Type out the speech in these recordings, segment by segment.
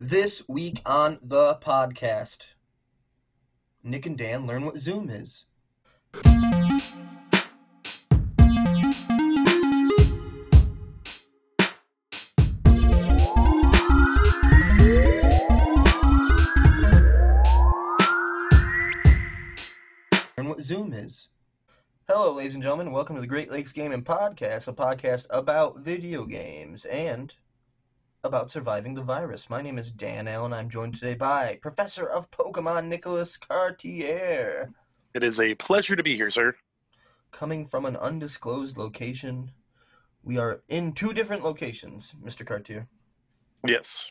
This week on the podcast, Nick and Dan learn what Zoom is. Learn what Zoom is. Hello, ladies and gentlemen. Welcome to the Great Lakes Gaming Podcast, a podcast about video games and about surviving the virus. My name is Dan Allen. I'm joined today by Professor of Pokemon Nicholas Cartier, It is a pleasure to be here, sir. coming from an undisclosed location. We are in two different locations, Mr. Cartier. Yes.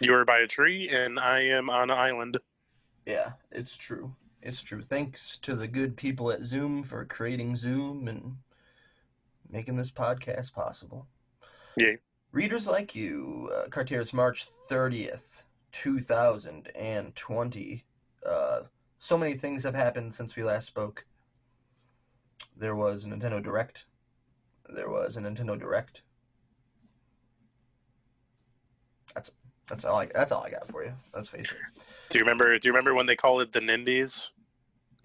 You are by a tree, and I am on an island. Yeah, it's true. It's true. Thanks to the good people at Zoom for creating Zoom and making this podcast possible. Yay. Readers like you, uh, Cartier, it's March 30th, 2020. Uh, so many things have happened since we last spoke. There was a Nintendo Direct. There was a Nintendo Direct. That's that's all I that's all I got for you. Let's face it. Do you remember? Do you remember when they called it the Nindies?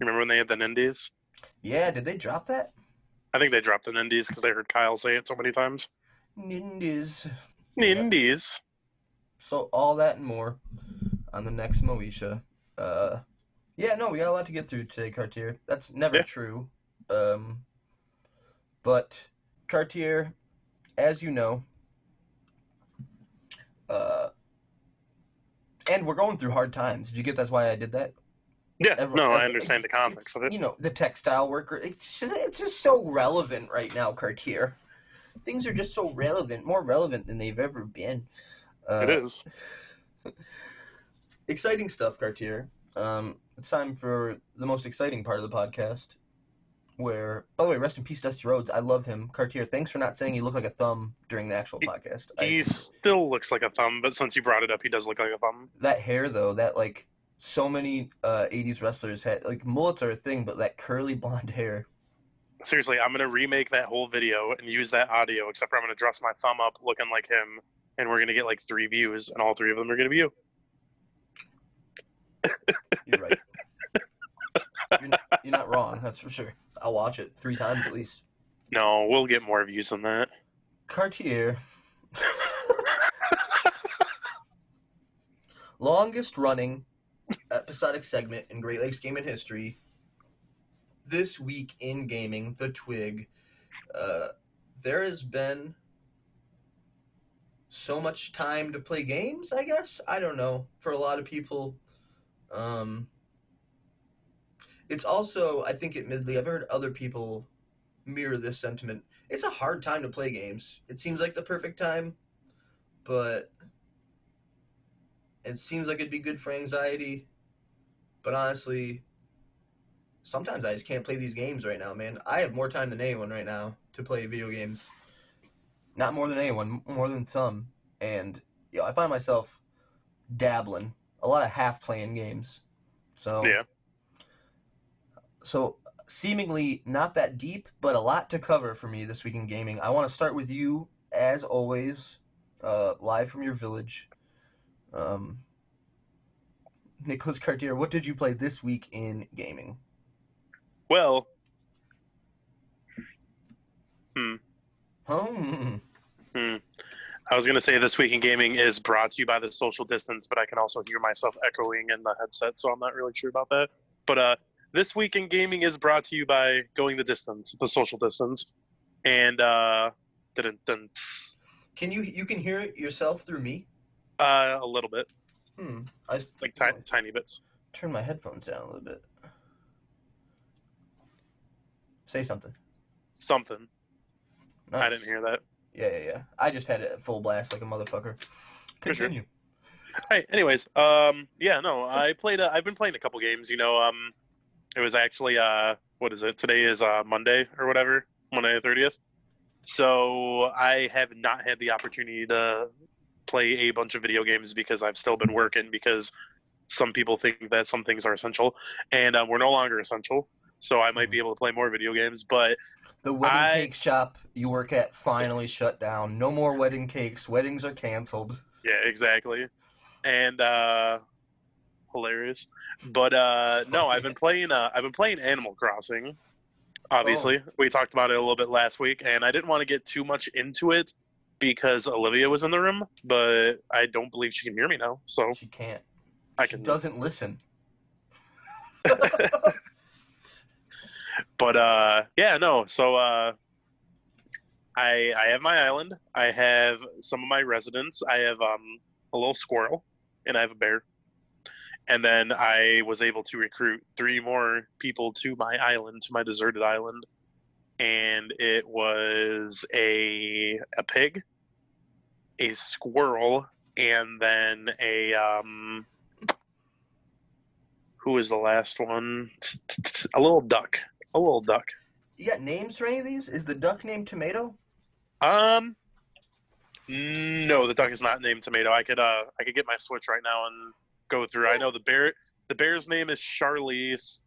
You remember when they had the Nindies? Yeah, did they drop that? I think they dropped the Nindies because they heard Kyle say it so many times. Nindies. Nindies. So all that and more on the next Moesha. Uh, yeah, no, we got a lot to get through today, Cartier. That's never Yeah. true. Um, but Cartier, as you know, uh, and we're going through hard times. Did you get that's why I did that? Yeah. No, I understand the context of it. You know, the textile worker. It's just, it's just so relevant right now, Cartier. Things are just so relevant, more relevant than they've ever been. Uh, It is. exciting stuff, Cartier. Um, it's time for the most exciting part of the podcast. Where, by the way, rest in peace, Dusty Rhodes. I love him, Cartier. Thanks for not saying he looked like a thumb during the actual He- podcast. I- He still looks like a thumb, but since you brought it up, he does look like a thumb. that hair though, that like so many uh, '80s wrestlers had like mullets are a thing, but that curly blonde hair. Seriously, I'm gonna remake that whole video and use that audio, except for I'm gonna dress my thumb up looking like him, and we're gonna get like three views, and all three of them are gonna be you. You're right. you're, not, you're not wrong. That's for sure. I'll watch it three times at least. No, we'll get more views than that. Cartier. Longest running episodic segment in Great Lakes gaming history. This week in gaming, the Twig. Uh, there has been so much time to play games, I guess. I don't know. For a lot of people. Um, it's also, I think, admittedly, I've heard other people mirror this sentiment it's a hard time to play games. It seems like the perfect time, but it seems like it'd be good for anxiety. But honestly, sometimes I just can't play these games right now, man. I have more time than anyone right now to play video games. Not more than anyone, more than some. And you know, I find myself dabbling, a lot of half playing games. So Yeah. so seemingly not that deep, but a lot to cover for me this week in gaming. I want to start with you, as always, uh, live from your village. Um, Nicholas Cartier, what did you play this week in gaming? Well, Hmm. hmm, I was gonna say this week in gaming is brought to you by the social distance, but I can also hear myself echoing in the headset, so I'm not really sure about that. But uh, this week in gaming is brought to you by going the distance, the social distance, and uh, dun, dun, tss, Can you you can hear it yourself through me? uh, a little bit, Hmm. I like tiny, tiny bits. turn my headphones down a little bit. Say something. Something. I didn't hear that. Yeah, yeah, yeah. I just had it full blast like a motherfucker. For sure. Continue. Hey, anyways, um, yeah, no, I played. A, I've been playing a couple games. You know, um, it was actually uh, what is it? Today is uh Monday or whatever, Monday the thirtieth. So I have not had the opportunity to play a bunch of video games because I've still been working because some people think that some things are essential, and um, we're no longer essential. So I might be able to play more video games, but The wedding I- cake shop you work at finally shut down. No more wedding cakes. Weddings are canceled. yeah, exactly. and uh, hilarious. But uh, no, I've been playing. Uh, I've been playing Animal Crossing. Obviously, we talked about it a little bit last week, and I didn't want to get too much into it because Olivia was in the room, but I don't believe she can hear me now. So She can't. I she can. doesn't listen. But uh, yeah, no. So uh, I I have my island. I have some of my residents. I have um a little squirrel, and I have a bear. And then I was able to recruit three more people to my island, to my deserted island, and it was a a pig, a squirrel, and then a um. Who was the last one? A little duck. A little duck. You got names for any of these? Is the duck named Tomato? Um, no, the duck is not named Tomato. I could uh, I could get my switch right now and go through. I know the bear. The bear's name is Charlize.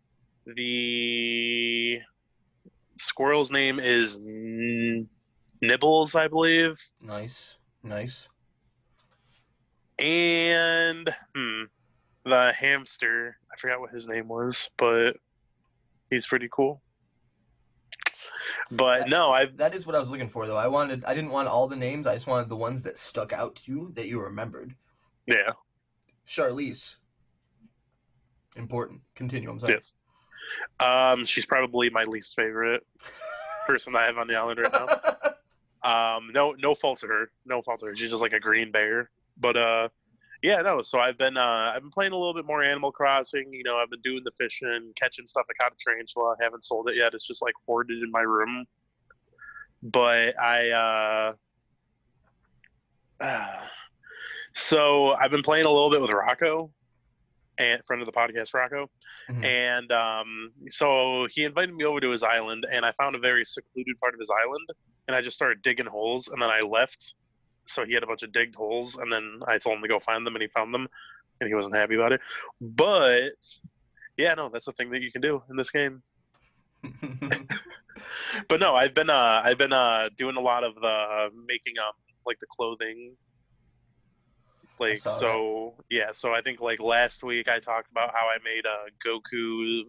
The squirrel's name is Nibbles, I believe. Nice, nice. And hmm, the hamster. I forgot what his name was, but he's pretty cool. But no, I That is what I was looking for, though. I wanted, I didn't want all the names. I just wanted the ones that stuck out to you that you remembered. yeah Charlize. Important. Continue. I'm sorry. yes. Um, she's probably my least favorite person I have on the island right now. Um, no, no fault to her. No fault to her. She's just like a green bear. But uh, yeah, no. So I've been uh, I've been playing a little bit more Animal Crossing. You know, I've been doing the fishing, catching stuff. I caught a tarantula. I haven't sold it yet. It's just like hoarded in my room. But I uh, so I've been playing a little bit with Rocco, and friend of the podcast, Rocco. Mhm. And um, so he invited me over to his island, and I found a very secluded part of his island. And I just started digging holes, and then I left. So he had a bunch of digged holes, and then I told him to go find them, and he found them, and he wasn't happy about it. But yeah, no, that's the thing that you can do in this game. But no, I've been uh, I've been uh, doing a lot of the making up like the clothing. Like so, yeah. So I think like last week I talked about how I made a Goku,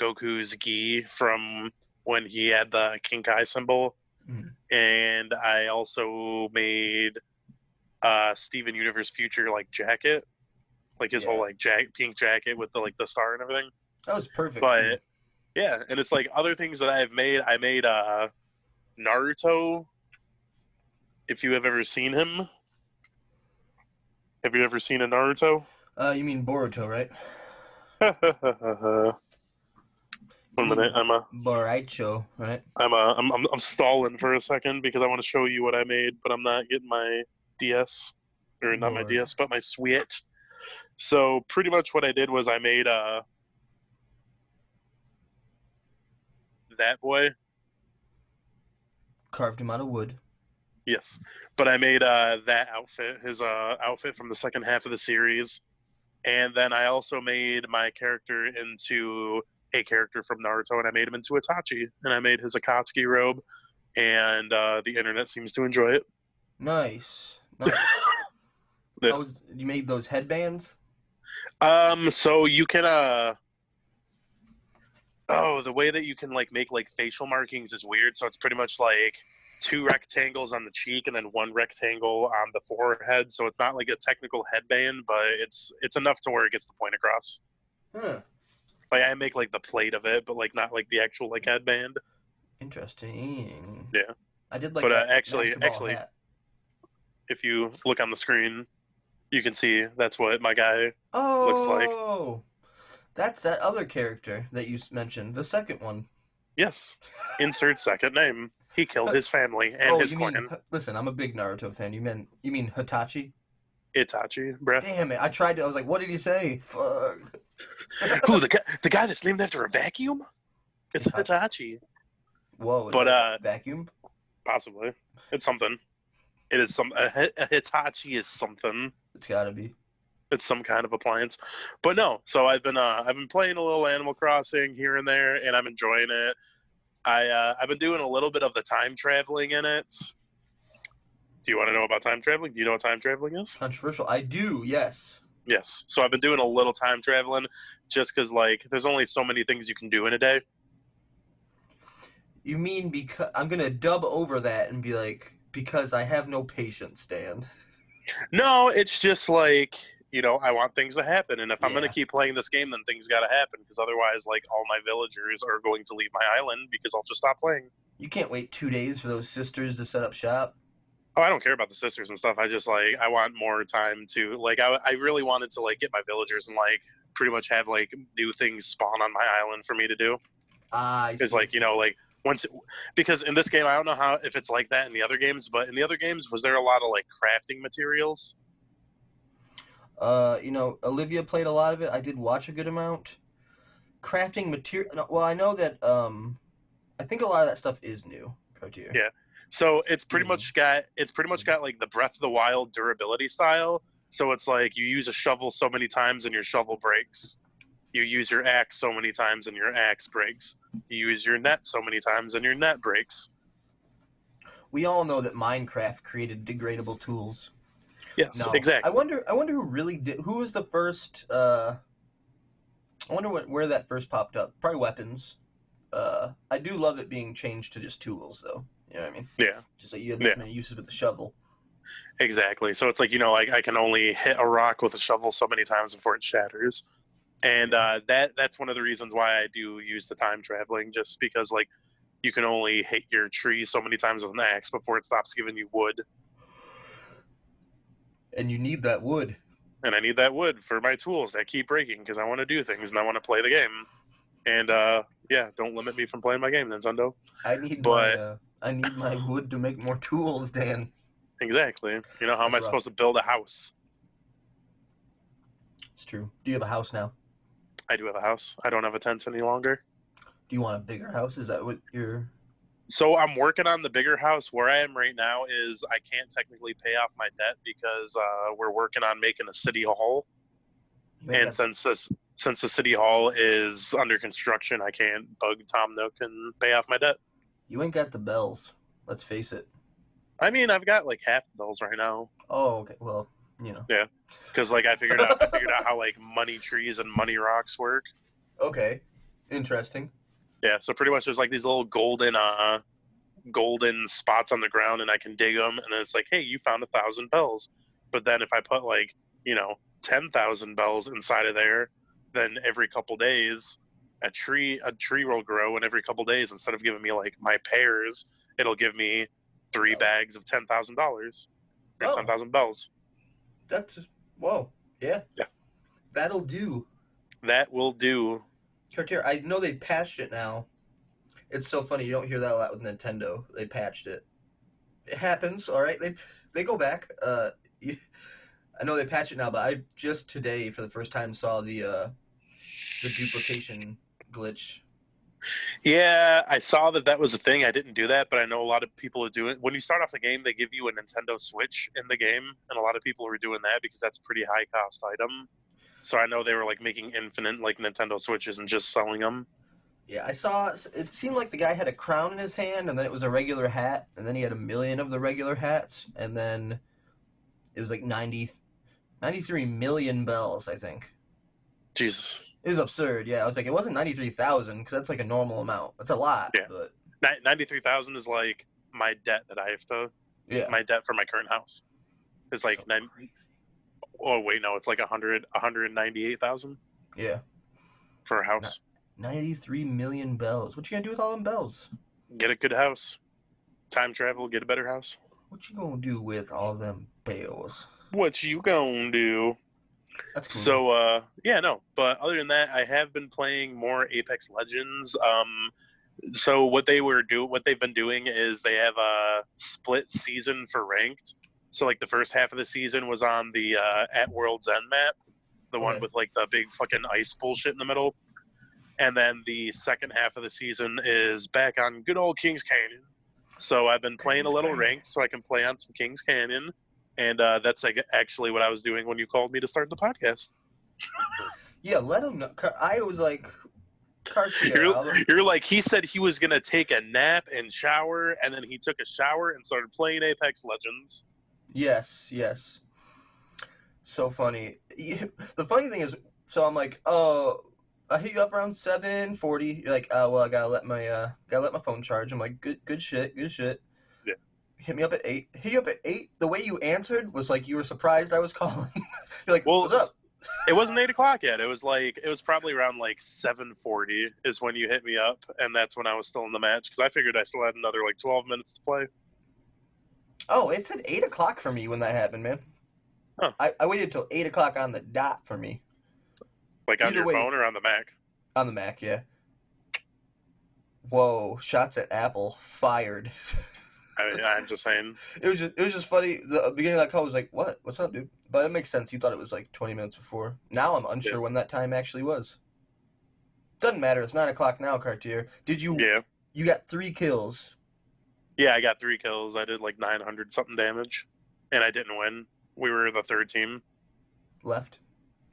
Goku's gi from when he had the King Kai symbol, Mhm. and I also made uh Steven Universe Future like jacket, like his whole like jack pink jacket with the like the star and everything that was perfect. but yeah and it's like other things that i've made i made uh naruto if you have ever seen him have you ever seen a naruto uh, you mean Boruto, right? one minute i'm a Boraicho, right? i'm a I'm, I'm, I'm stalling for a second because i want to show you what i made but i'm not getting my ds or not my Lord. ds but my switch so pretty much what i did was i made uh that boy Carved him out of wood. Yes, but I made uh, that outfit, his uh, outfit from the second half of the series, and then I also made my character into a character from Naruto, and I made him into Itachi, and I made his Akatsuki robe, and uh, the internet seems to enjoy it. Nice. nice. Yeah. Was, you made those headbands? Um, so you can uh, oh, the way that you can like make like facial markings is weird. So it's pretty much like two rectangles on the cheek and then one rectangle on the forehead. So it's not like a technical headband, but it's it's enough to where it gets the point across. Huh. Like I make like the plate of it, but like not like the actual like headband. Interesting. Yeah. I did like But, uh, actually- actually- hat. If you look on the screen, you can see that's what my guy. Oh, looks like. Oh, That's that other character that you mentioned, the second one. Yes, insert second name. He killed his family and oh, his clan. mean? Listen, I'm a big Naruto fan. You mean you mean Hitachi? Itachi, bro. Damn it! I tried to. I was like, what did he say? Fuck. Who the guy? The guy that's named after a vacuum? It's. Hitachi. Whoa. But, uh, vacuum. Possibly. It's something. It is some. A, a Hitachi is something. It's gotta be. It's some kind of appliance. But no. So I've been. Uh, I've been playing a little Animal Crossing here and there, and I'm enjoying it. I. Uh, I've been doing a little bit of the time traveling in it. Do you want to know about time traveling? Do you know what time traveling is? Controversial. I do. Yes. Yes. So I've been doing a little time traveling just because, like, there's only so many things you can do in a day. You mean because I'm gonna dub over that and be like, because I have no patience, Dan. No, it's just like, you know, I want things to happen. And if I'm gonna keep playing this game, then things got to happen because otherwise, like, all my villagers are going to leave my island because I'll just stop playing. You can't wait two days for those sisters to set up shop. Oh, I don't care about the sisters and stuff. I just like I want more time to like I, I really wanted to like get my villagers and like pretty much have like new things spawn on my island for me to do. Ah, I Because like you know like once because in this game I don't know how if it's like that in the other games, but in the other games was there a lot of like crafting materials? Uh, you know, Olivia played a lot of it. I did watch a good amount. Crafting material. Well, I know that. Um, I think a lot of that stuff is new. Cartier. Yeah. So it's pretty Mhm. much got it's pretty much got like the Breath of the Wild durability style. So it's like you use a shovel so many times and your shovel breaks. You use your axe so many times and your axe breaks. You use your net so many times and your net breaks. We all know that Minecraft created degradable tools. Yes, No, exactly. I wonder. I wonder who really did. Who was the first? Uh, I wonder what, where that first popped up. Probably weapons. Uh, I do love it being changed to just tools, though. You know what I mean? Yeah, Just like you have this Yeah. many uses with the shovel. exactly. So it's like you know, like I can only hit a rock with a shovel so many times before it shatters, and uh, that that's one of the reasons why I do use the time traveling, just because like you can only hit your tree so many times with an axe before it stops giving you wood. And you need that wood. and I need that wood for my tools that keep breaking because I want to do things and I want to play the game. And uh, yeah, don't limit me from playing my game, Nintendo. I need But- my. Uh, I need my wood to make more tools, Dan. Exactly. You know, how am I That's rough. supposed to build a house? It's true. Do you have a house now? I do have a house. I don't have a tent any longer. Do you want a bigger house? Is that what you're? So I'm working on the bigger house. Where I am right now is I can't technically pay off my debt because uh, we're working on making a city hall. ain't And since this since the city hall is under construction, I can't bug Tom Nook and pay off my debt. You ain't got the bells. Let's face it. I mean, I've got like half the bills right now. Oh, okay. Well, you know. Yeah, because like I figured out I figured out how like money trees and money rocks work. Okay. Interesting. Yeah, so pretty much there's like these little golden uh golden spots on the ground, and I can dig them, and then it's like, hey, you found a thousand bells. But then if I put like you know ten thousand bells inside of there, then every couple days a tree a tree will grow, and every couple days instead of giving me like my pears, it'll give me three Oh. bags of ten thousand dollars or Oh. ten thousand bells. That's whoa. Yeah. Yeah. That'll do. That will do. Cartier, I know they patched it now. It's so funny. You don't hear that a lot with Nintendo. They patched it. It happens. All right. They they go back. Uh, you, I know they patch it now, but I just today for the first time saw the uh, the duplication glitch. Yeah, I saw that that was a thing. I didn't do that, but I know a lot of people are doing. When you start off the game, they give you a Nintendo Switch in the game, and a lot of people were doing that because that's a pretty high cost item. So I know they were like making infinite like Nintendo Switches and just selling them. Yeah, I saw. It seemed like the guy had a crown in his hand, and then it was a regular hat, and then he had a million of the regular hats, and then it was like 90, 93 million bells. I think Jesus, it was absurd. Yeah, I was like, it wasn't ninety three thousand because that's like a normal amount. That's a lot. Yeah. But ninety three thousand is like my debt that I have to. yeah, My debt for my current house is like So nine. Oh wait, no, it's like a hundred, a hundred ninety eight thousand Yeah, for a house. ninety three million bells. What you gonna do with all them bells? Get a good house. Time travel, get a better house. What you gonna do with all them bells? What you gonna do? That's cool. So uh yeah, no. But other than that, I have been playing more Apex Legends. Um so what they were do what they've been doing is they have a split season for ranked. So like the first half of the season was on the uh at World's End map, the one Okay. with like the big fucking ice bullshit in the middle. And then the second half of the season is back on good old Kings Canyon. So I've been playing a little Canyon. ranked so I can play on some Kings Canyon. And uh, that's like actually what I was doing when you called me to start the podcast. yeah, let him know. I was like, You're, you're like he said he was gonna take a nap and shower, and then he took a shower and started playing Apex Legends. Yes, yes. So funny. The funny thing is, so I'm like, oh, I hit you up around seven forty. You're like, oh well, I gotta let my uh, gotta let my phone charge. I'm like, good, good shit, good shit. Hit me up at eight. Hit you up at eight. The way you answered was like you were surprised I was calling. You're like, Well, what's up? It wasn't eight o'clock yet. It was like it was probably around like seven forty is when you hit me up, and that's when I was still in the match because I figured I still had another like twelve minutes to play. Oh, it said eight o'clock for me when that happened, man. Huh. I, I waited till eight o'clock on the dot for me Like on Either your way- phone or on the Mac. on the Mac. Yeah. Whoa! Shots at Apple fired. I, I'm just saying. It was just it was just funny. The beginning of that call was like, "What? What's up, dude?" But it makes sense. You thought it was like twenty minutes before. Now I'm unsure Yeah. when that time actually was. Doesn't matter. It's nine o'clock now, Cartier. Did you? Yeah, You got three kills. yeah. I got three kills. I did like nine hundred something damage, and I didn't win. We were the third team. left.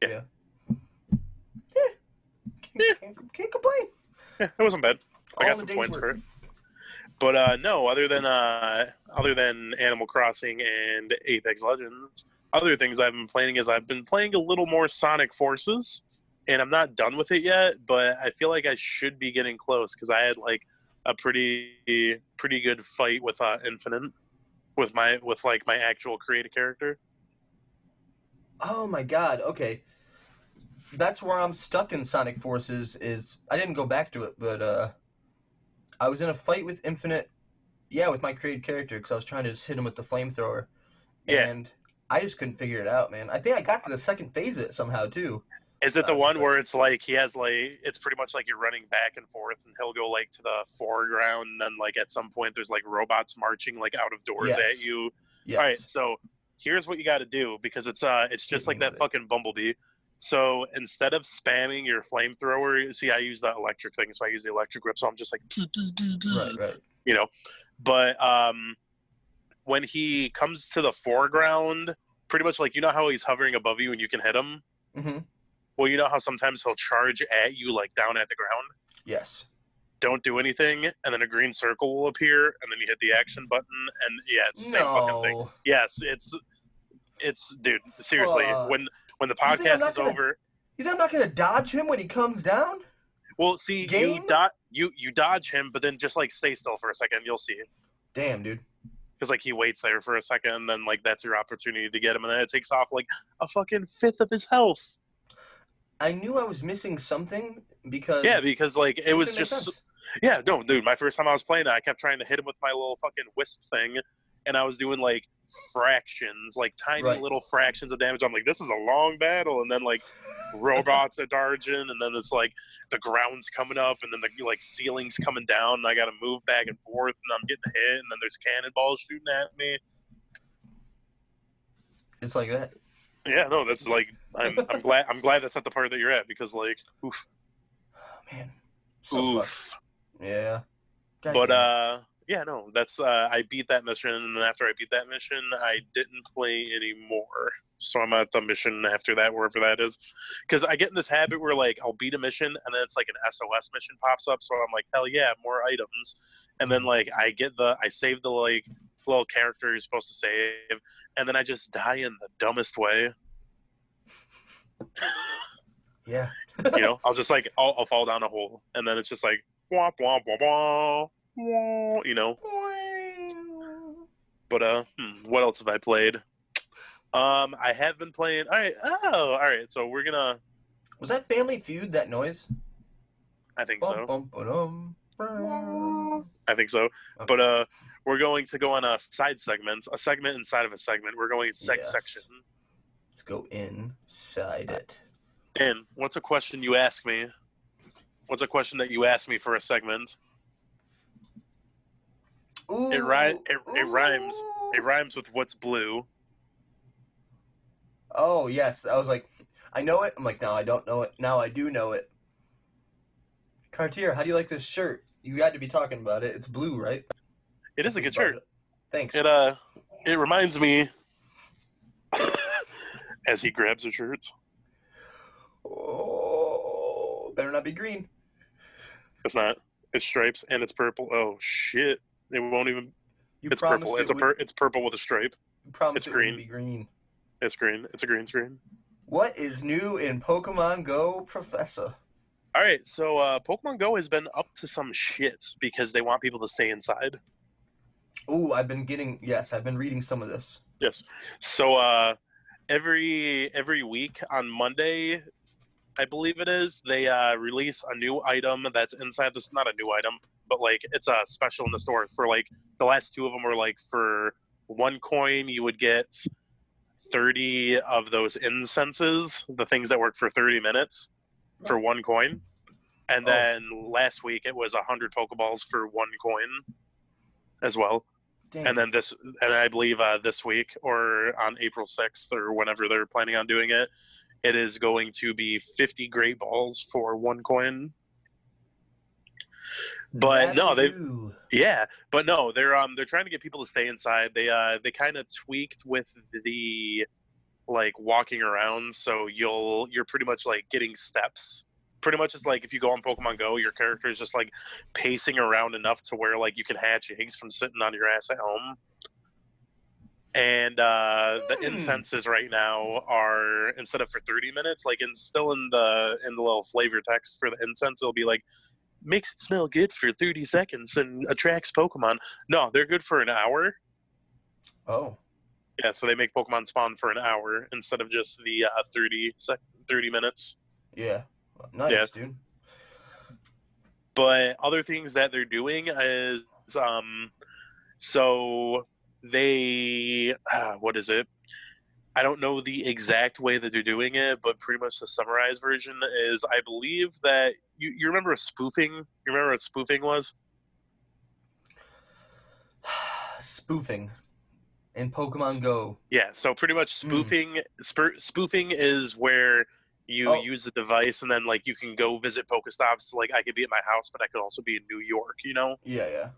Yeah. Yeah. Can't, can't, can't complain. Yeah, it wasn't bad. I All got some points work. for it. But uh, no, other than uh, other than Animal Crossing and Apex Legends, other things I've been playing is I've been playing a little more Sonic Forces, and I'm not done with it yet. But I feel like I should be getting close because I had like a pretty pretty good fight with uh, Infinite, with my with like my actual creative character. Oh my god. Okay. That's where I'm stuck in Sonic Forces. Is I didn't go back to it, but uh, I was in a fight with Infinite. Yeah, with my created character because I was trying to just hit him with the flamethrower. Yeah. And I just couldn't figure it out, man. I think I got to the second phase of it somehow too. Is it the Uh, one where it's like he has like it's pretty much like you're running back and forth and he'll go like to the foreground and then like at some point there's like robots marching like out of doors Yes. at you. Yes. All right, so here's what you got to do because it's uh it's just like that fucking bumblebee. So instead of spamming your flamethrower, see I use that electric thing, so I use the electric grip. So I'm just like bzz, bzz, bzz, Right, right. you know. But um when he comes to the foreground, pretty much like you know how he's hovering above you and you can hit him. Mm-hmm. Well, you know how sometimes he'll charge at you like down at the ground. Yes. Don't do anything, and then a green circle will appear, and then you hit the action button, and yeah, it's the same fucking thing. Yes, it's it's dude. Seriously, Fuck. when when the You podcast is gonna- over, You think I'm not gonna dodge him when he comes down? well, see you Game? dodge you you dodge him, but then just like stay still for a second, you'll see Damn, dude. because like he waits there for a second, and then like that's your opportunity to get him, and then it takes off like a fucking fifth of his health. I knew I was missing something because Yeah, because like it was just. Yeah, no, dude. My first time I was playing, I kept trying to hit him with my little fucking wisp thing, and I was doing like fractions, like tiny Right. little fractions of damage. I'm like, this is a long battle, and then like robots at charging, and then it's like the ground's coming up, and then the like ceiling's coming down, and I got to move back and forth, and I'm getting hit, and then there's cannonballs shooting at me. It's like that. Yeah, no, that's like I'm I'm glad I'm glad that's not the part that you're at because like oof Oh, man. So fucked. oof. Yeah. God but uh yeah no that's uh i beat that mission and then after i beat that mission i didn't play anymore. So i'm at the mission after that wherever that is. Because i get in this habit where like i'll beat a mission and then it's like an sos mission pops up so i'm like hell yeah more items. And then like i get the i save the like little character you're supposed to save and then i just die in the dumbest way. Yeah. you know i'll just like I'll, I'll fall down a hole and then it's just like womp womp womp womp, womp, you know But uh, hmm, what else have I played? Um, I have been playing. All right. Oh, all right. So we're gonna. Was that Family Feud that noise? I think so. bum, brum. I think so. Okay. But uh, we're going to go on a side segment, a segment inside of a segment. We're going seg Yes. section. Let's go inside it. And what's a question you ask me? What's a question that you ask me for a segment? Ooh, It ri- it- it rhymes. It rhymes with what's blue. Oh yes, I was like, I know it. I'm like, no, I don't know it. Now I do know it. Cartier, how do you like this shirt? You got to be talking about it. It's blue, right? It is a good shirt. Thanks. It uh, it reminds me. as he grabs the shirts. Oh, better not be green. It's not. It's stripes and it's purple. Oh shit! It won't even. You It's purple. it It's a would- It's purple with a stripe. It's it green. green. It's green. It's a green screen. What is new in Pokemon Go, Professor? All right, so uh, Pokemon Go has been up to some shit because they want people to stay inside. Oh, I've been getting yes, I've been reading some of this. Yes. So uh, every every week on Monday, I believe it is, they uh, release a new item that's inside this. Not a new item, but like it's a special in the store. For like the last two of them were like for one coin you would get thirty of those incenses, the things that work for thirty minutes, for one coin. And Oh. then last week it was a hundred Pokeballs for one coin, as well Damn. and then this and i believe uh, this week or on april 6th or whenever they're planning on doing it it is going to be 50 great balls for one coin but no, they- yeah but no they're um they're trying to get people to stay inside. They uh they kind of tweaked with the like walking around so you'll you're pretty much like getting steps. Pretty much it's like if you go on pokemon go your character is just like pacing around enough to where like you can hatch eggs from sitting on your ass at home. And uh the Hmm. incenses right now are instead of for 30 minutes like in still in the in the little flavor text for the incense it'll be like makes it smell good for 30 seconds and attracts pokemon no they're good for an hour Oh. yeah so they make pokemon spawn for an hour instead of just the uh 30 sec- 30 minutes Yeah. Nice, Yeah. dude. but other things that they're doing is um so they uh, what is it i don't know the exact way that they're doing it but pretty much the summarized version is i believe that you, you remember spoofing you remember what spoofing was Spoofing in Pokemon Go. yeah so pretty much Hmm. spoofing sp- spoofing is where you Oh. use the device and then like you can go visit pokestops like i could be at my house but i could also be in new york you know Yeah, yeah.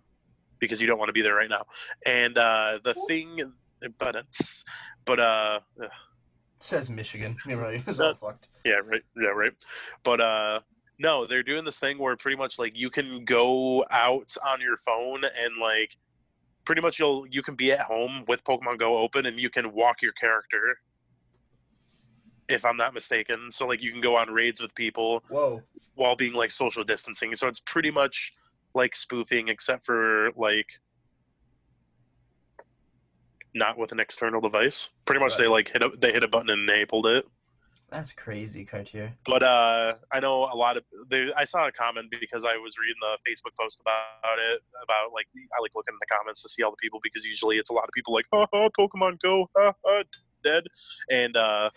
because you don't want to be there right now. And uh, the thing, but it's, but uh, ugh, says Michigan. You're right. It's all fucked. yeah, right, yeah, right. But uh, no, they're doing this thing where pretty much like you can go out on your phone and like pretty much you'll you can be at home with Pokemon Go open and you can walk your character. If I'm not mistaken, so like you can go on raids with people Whoa. while being like social distancing. So it's pretty much like spoofing, except for like not with an external device. Pretty much Right. they like hit a they hit a button and enabled it. That's crazy, Cartier. But uh, I know a lot of there. I saw a comment because I was reading the Facebook post about it about like I like looking in the comments to see all the people because usually it's a lot of people like oh, oh Pokemon Go ha, ha, dead and uh,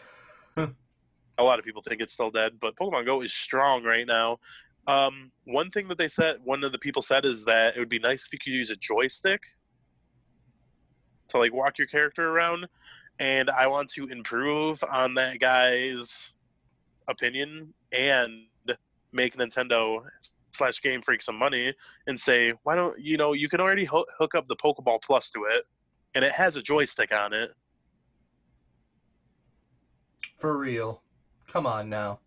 a lot of people think it's still dead, but Pokemon Go is strong right now. Um, one thing that they said, one of the people said, is that it would be nice if you could use a joystick to like walk your character around. And I want to improve on that guy's opinion and make Nintendo slash Game Freak some money and say, why don't you know you can already ho- hook up the Pokeball Plus to it, and it has a joystick on it. For real. Come on now.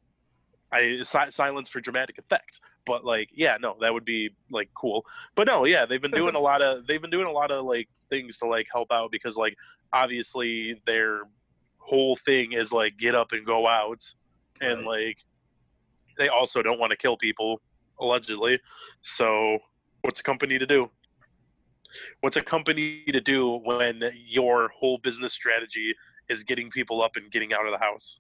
I si- silence for dramatic effect. But like, yeah, no, that would be like cool. But no, yeah, they've been doing a lot of they've been doing a lot of like things to like help out because like obviously their whole thing is like get up and go out, and like they also don't want to kill people allegedly. So what's a company to do? What's a company to do when your whole business strategy is getting people up and getting out of the house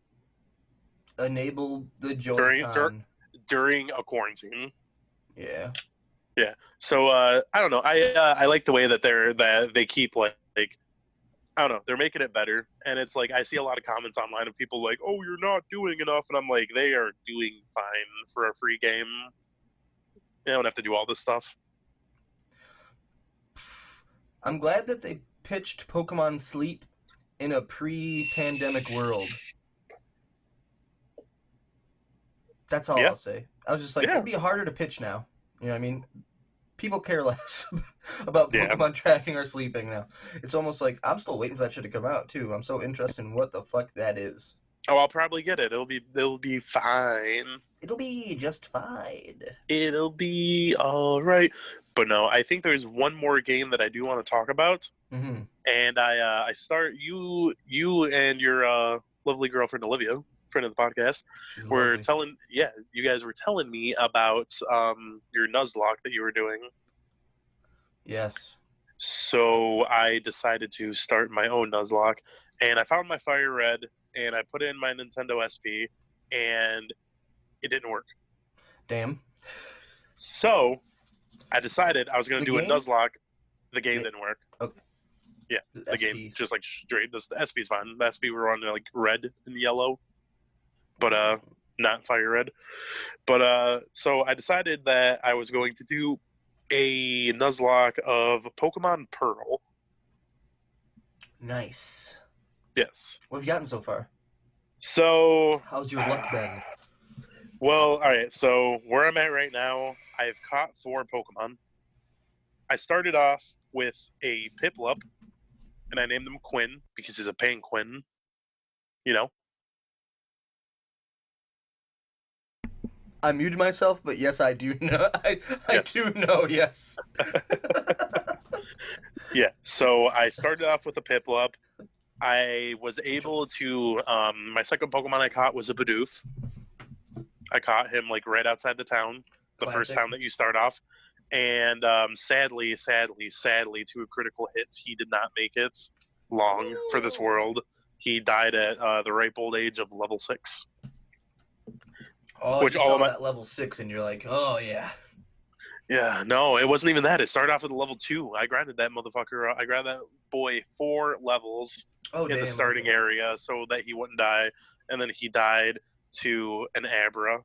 Enable the During- Joy-Con. dur- during a quarantine? Yeah. So uh, I don't know. I uh, I like the way that they're that they keep like, like I don't know. They're making it better, and it's like I see a lot of comments online of people like, "Oh, you're not doing enough," and I'm like, they are doing fine for a free game. They don't have to do all this stuff. I'm glad that they pitched Pokemon Sleep in a pre-pandemic world. That's all Yeah. I'll say. I was just like, Yeah. it'd be harder to pitch now. You know what I mean? People care less about Yeah. Pokemon tracking or sleeping now. It's almost like I'm still waiting for that shit to come out too. I'm so interested in what the fuck that is. Oh, I'll probably get it. It'll be it'll be fine. It'll be just fine. It'll be all right. But no, I think there's one more game that I do want to talk about, Mm-hmm. and I uh, I start you you and your uh, lovely girlfriend Olivia, friend of the podcast, were telling yeah you guys were telling me about um, your Nuzlocke that you were doing. yes. So I decided to start my own Nuzlocke, and I found my Fire Red, and I put in my Nintendo SP, and it didn't work. Damn. So I decided I was going to do game? a Nuzlocke. The game Yeah. didn't work. Okay. The, The game just like straight. This the SP's fine. The SP we were on like red and yellow, but uh, not fire red. But uh, so I decided that I was going to do a Nuzlocke of Pokemon Pearl. Nice. Yes. What have you gotten so far? So How's your luck been? Well, all right. So where I'm at right now, I've caught four Pokemon. I started off with a Piplup, and I named him Quinn because he's a penguin. You know. I muted myself, but yes, I do know. I, I Yes. do know. Yes. Yeah. So I started off with a Piplup. I was able to. Um, my second Pokemon I caught was a Bidoof. I caught him like right outside the town, the first Classic. town that you start off. And um, sadly, sadly, sadly, two critical hits, he did not make it long for this world. He died at uh, the ripe old age of level six. Oh, Which all of my- that level six, and you're like, oh yeah. Yeah, no, it wasn't even that. It started off at level two. I grinded that motherfucker. I grinded that boy four levels Oh in damn. the starting area so that he wouldn't die, and then he died to an Abra,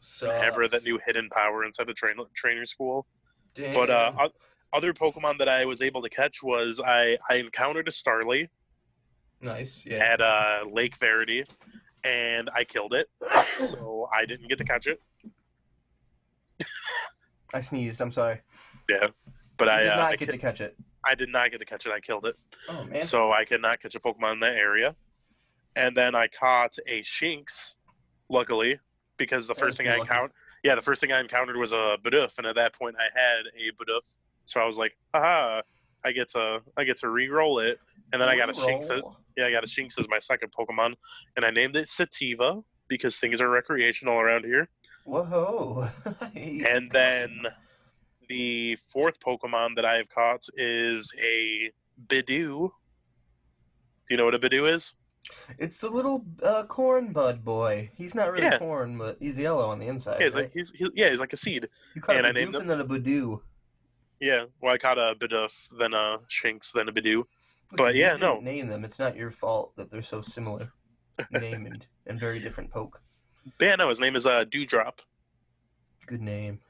So an Abra that knew hidden power inside the train, trainer school. Damn. But uh, other Pokemon that I was able to catch was I, I encountered a Starly nice. Yeah. at uh, Lake Verity, and I killed it. So I didn't get to catch it. I sneezed. I'm sorry. Yeah, but You I did uh, not I, get ki- to catch it. I did not get to catch it. I killed it. Oh man. So I could not catch a Pokemon in that area. And then I caught a Shinx, luckily, because the That first thing I encountered, yeah, the first thing I encountered was a Bidoof, and at that point I had a Bidoof. So I was like, aha, I get to I get to re-roll it, and then I got a Shinx. Yeah, I got a Shinx as my second Pokemon, and I named it Sativa because things are recreational around here. Whoa. And then the fourth Pokemon that I have caught is a Budew. Do you know what a Budew is? it's the little uh, corn bud boy. He's not really Yeah. corn, but he's yellow on the inside. Yeah, he's right? like he's, he's yeah, he's like a seed. you caught and a I named Bidoof and then a Budew. Yeah, well, I caught a Bidoof, then a Shinx, then a Budew. But you yeah, no. Name them. It's not your fault that they're so similar. name and, and very different poke. Yeah, no, his name is uh, Dewdrop. Good name.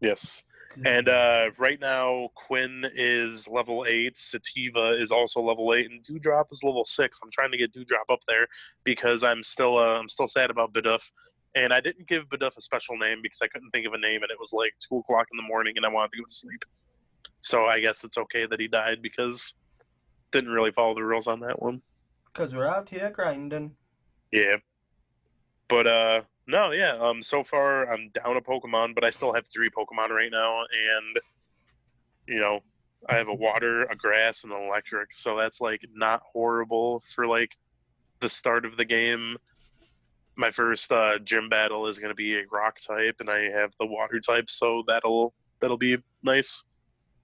Yes. Good And uh, right now, Quinn is level eight. Sativa is also level eight, and Dewdrop is level six. I'm trying to get Dewdrop up there because I'm still uh, I'm still sad about Bidoof, and I didn't give Bidoof a special name because I couldn't think of a name, and it was like two o'clock in the morning, and I wanted to go to sleep. So I guess it's okay that he died because didn't really follow the rules on that one. Cause we're out here grinding. Yeah. But uh no, yeah. Um so far I'm down a Pokemon, but I still have three Pokemon right now and you know, I have a water, a grass, and an electric. So that's like not horrible for like the start of the game. My first uh gym battle is gonna be a rock type and I have the water type, so that'll that'll be nice.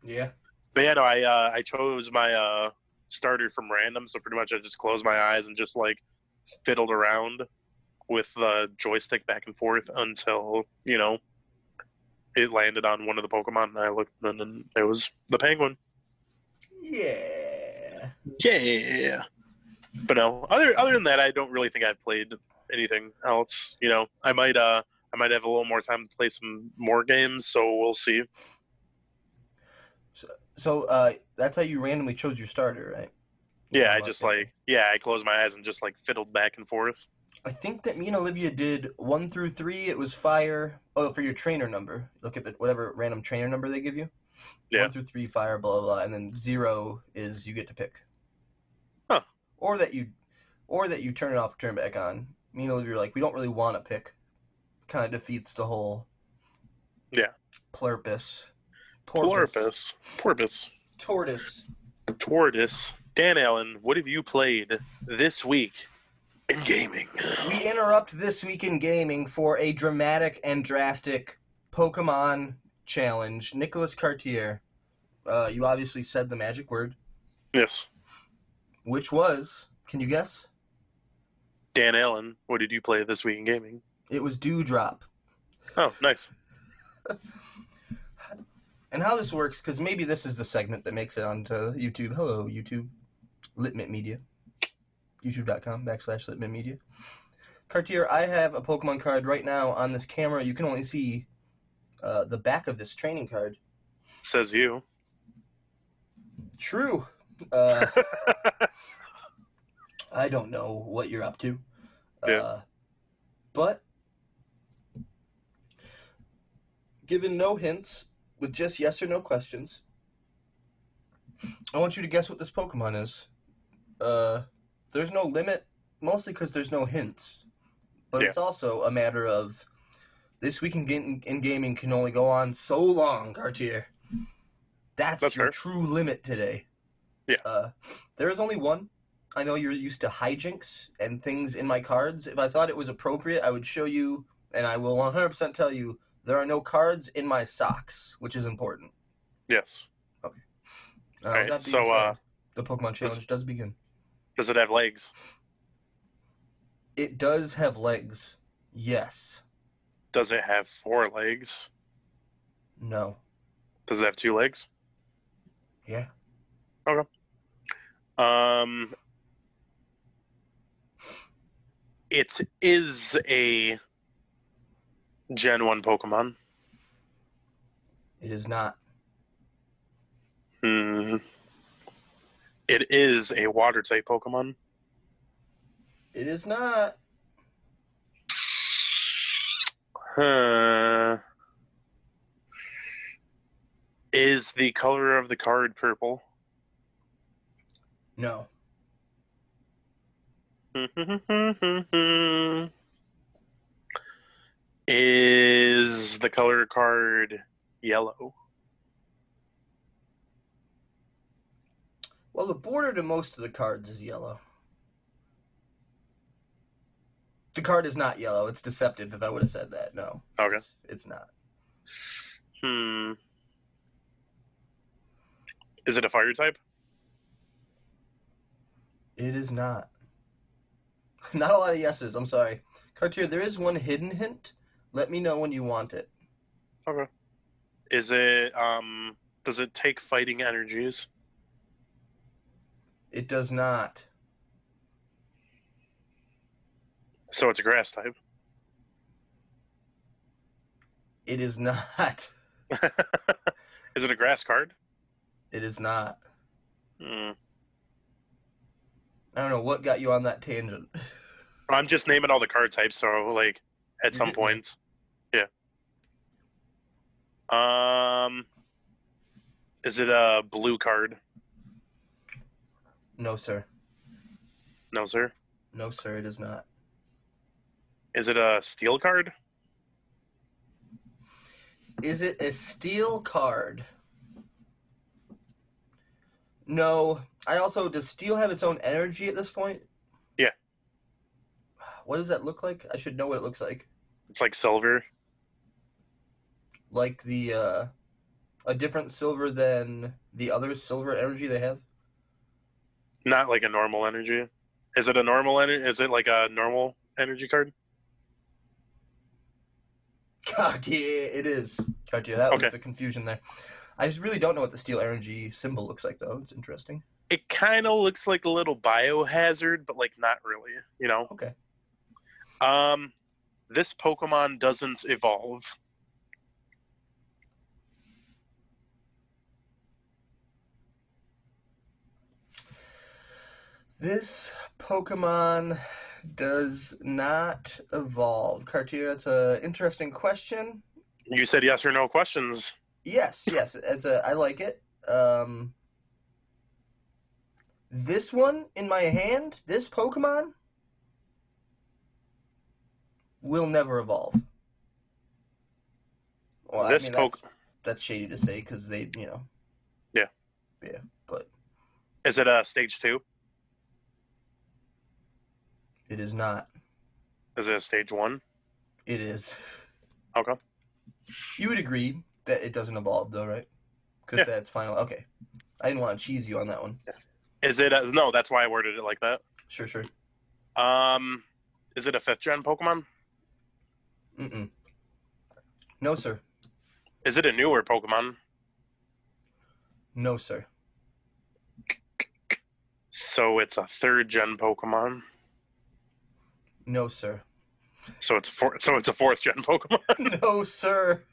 Yeah. But yeah, no, I uh, I chose my uh, starter from random, so pretty much I just closed my eyes and just like fiddled around with the joystick back and forth until you know it landed on one of the Pokemon, and I looked, and then it was the Penguin. Yeah. Yeah. But no, other other than that, I don't really think I've played anything else. You know, I might uh I might have a little more time to play some more games, so we'll see. So uh, that's how you randomly chose your starter, right? You Yeah, I just like yeah, I closed my eyes and just like fiddled back and forth. I think that me and Olivia did one through three. It was fire. Oh, for your trainer number. Look at the whatever random trainer number they give you. Yeah. One through three, fire, blah blah, blah, and then zero is you get to pick. Huh. Or that you, or that you turn it off, turn it back on. You know, if you're like, we don't really want to pick, kind of defeats the whole. Yeah. Purpose. Porpoise. Porpoise. Tortoise. Tortoise. Dan Allen, what have you played this week in gaming? We interrupt this week in gaming for a dramatic and drastic Pokemon challenge. Nicholas Cartier, uh, you obviously said the magic word, Yes. which was, can you guess? Dan Allen, what did you play this week in gaming? It was Dewdrop. Oh, nice. And how this works, because maybe this is the segment that makes it onto YouTube. Hello, YouTube. Litmit Media. YouTube.com backslash Litmit Media. Cartier, I have a Pokemon card right now on this camera. You can only see uh, the back of this training card. Says you. True. Uh, I don't know what you're up to. Yeah. Uh, but, given no hints, with just yes or no questions, I want you to guess what this Pokemon is. Uh, there's no limit, mostly because there's no hints. But Yeah. it's also a matter of this week in, ga- in gaming can only go on so long, Cartier. That's, That's your fair. true limit today. Yeah. Uh, there is only one. I know you're used to hijinks and things in my cards. If I thought it was appropriate, I would show you, and I will 100% tell you there are no cards in my socks, which is important. Yes. Uh, Alright, so, being uh, the Pokemon challenge does begin. Does it have legs? It does have legs. Yes. Does it have four legs? No. Does it have two legs? Yeah. Okay. Um, it is a Gen 1 Pokemon. It is not. Hmm. It is a water type Pokemon. It is not. Huh. Is the color of the card purple? No. is the color card yellow? Well, the border to most of the cards is yellow. The card is not yellow. It's deceptive if I would have said that. No. Okay. It's, it's not. Hmm. Is it a fire type? It is not. Not a lot of yeses. I'm sorry. Cartier, there is one hidden hint. Let me know when you want it. Okay. Is it um does it take fighting energies? It does not. So it's a grass type. It is not. Is it a grass card? It is not. Hmm. I don't know what got you on that tangent. I'm just naming all the card types, so like at some points. Yeah. Um is it a blue card? No, sir. No, sir. No, sir, it is not. Is it a steel card? Is it a steel card? No. I also does steel have its own energy at this point? What does that look like? I should know what it looks like. It's like silver. Like the uh a different silver than the other silver energy they have? Not like a normal energy. Is it a normal energy? Is it like a normal energy card? God, yeah, it is. God, yeah, that was a confusion there. I just really don't know what the steel energy symbol looks like, though. It's interesting. It kind of looks like a little biohazard, but like not really. You know. Okay. Um, this Pokemon doesn't evolve. This Pokemon does not evolve. Cartier, that's an interesting question. You said yes or no questions. Yes, yes, it's a. I like it. Um, this one in my hand, this Pokemon, will never evolve. Well, This I mean, Poke- that's, that's shady to say because they, you know. Yeah. Yeah, but Is it a stage two? it is not. Is it a stage one? It is. Okay. You would agree that it doesn't evolve, though, right? Because Yeah. that's final. Okay. I didn't want to cheese you on that one. Is it? A, no, that's why I worded it like that. Sure, sure. Um, is it a fifth gen Pokemon? Mm-mm. No, sir. Is it a newer Pokemon? No, sir. So it's a third gen Pokemon. No, sir. So it's a four, so it's a fourth gen Pokemon. no, sir.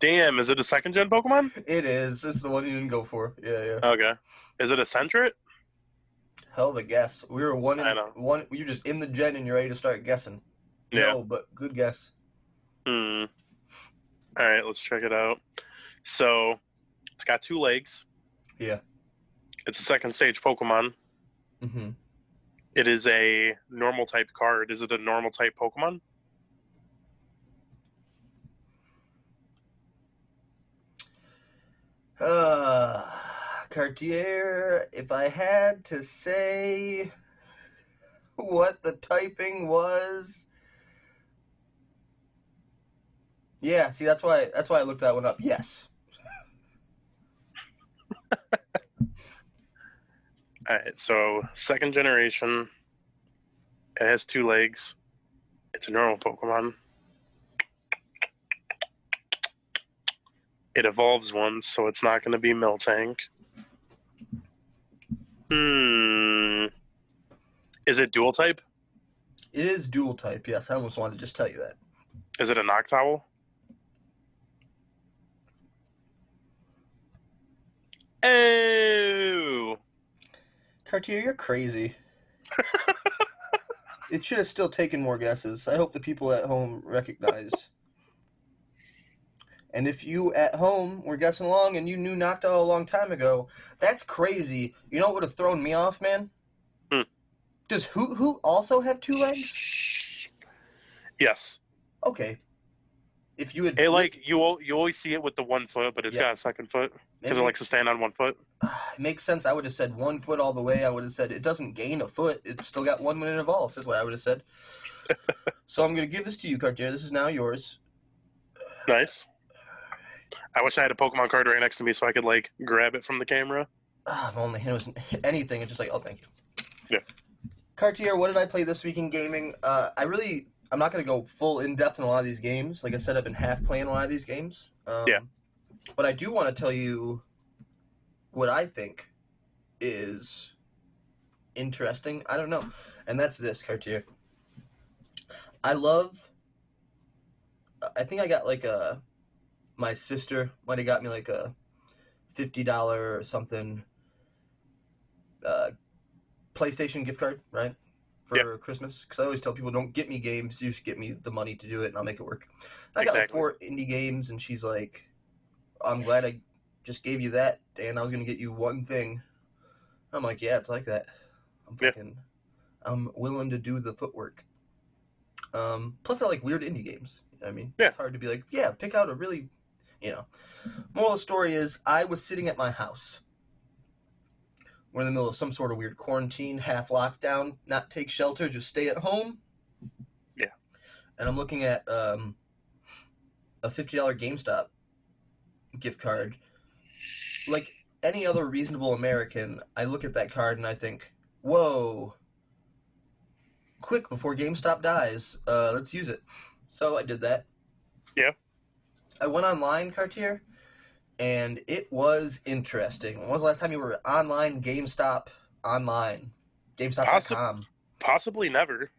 Damn, is it a second gen Pokemon? It is. This is the one you didn't go for. Yeah, yeah. Okay. Is it a Sentret? Hell of a guess. We were one. In, I know. One. You're just in the gen and you're ready to start guessing. Yeah. No, but good guess. Hmm. All right, let's check it out. So it's got two legs. Yeah. It's a second stage Pokemon. Mm-hmm. It is a normal type card. Is it a normal type Pokemon? Uh, Cartier. If I had to say what the typing was. Yeah, see that's why that's why I looked that one up. Yes. All right, so second generation. It has two legs. It's a normal Pokemon. It evolves once, so it's not going to be Miltank. Hmm. Is it dual type? It is dual type, yes. I almost wanted to just tell you that. Is it a Noctowl? Oh! Cartier, you're crazy. it should have still taken more guesses. I hope the people at home recognize. and if you at home were guessing along and you knew Noctowl a long time ago, that's crazy. You know what would have thrown me off, man? Hmm. Does Hoot Hoot also have two legs? Yes. Okay. If you had It like you you always see it with the one foot, but it's Yeah. got a second foot because it it likes to stand on one foot. it makes sense. I would have said one foot all the way. I would have said it doesn't gain a foot. It's still got one when it evolves. That's what I would have said. so I'm gonna give this to you, Cartier. This is now yours. Nice. I wish I had a Pokemon card right next to me so I could like grab it from the camera. Ah, if only it was anything. It's just like, oh, thank you. Yeah. Cartier, what did I play this week in gaming? Uh, I really, I'm not gonna go full in depth in a lot of these games. Like I said, I've been half playing a lot of these games. Um, Yeah. But I do want to tell you what I think is interesting. I don't know, and that's this, Cartier. I love. I think I got like a. My sister might have got me like a fifty dollar or something uh, PlayStation gift card, right? For Christmas, because I always tell people, don't get me games, just get me the money to do it, and I'll make it work. I got like four indie games, and she's like, "I'm glad I just gave you that, and I was gonna get you one thing." I'm like, "Yeah, it's like that. I'm Yeah. fucking, I'm willing to do the footwork." Um, plus, I like weird indie games. I mean, Yeah. it's hard to be like, "Yeah, pick out a really," you know. Moral story is, I was sitting at my house. We're in the middle of some sort of weird quarantine, half lockdown, not take shelter, just stay at home. Yeah. And I'm looking at um, a fifty dollar GameStop gift card. Like any other reasonable American, I look at that card and I think, "Whoa! Quick before GameStop dies, uh, let's use it." So I did that. Yeah. I went online, Cartier, and it was interesting. When was the last time you were online GameStop online? GameStop.com. Possibly never.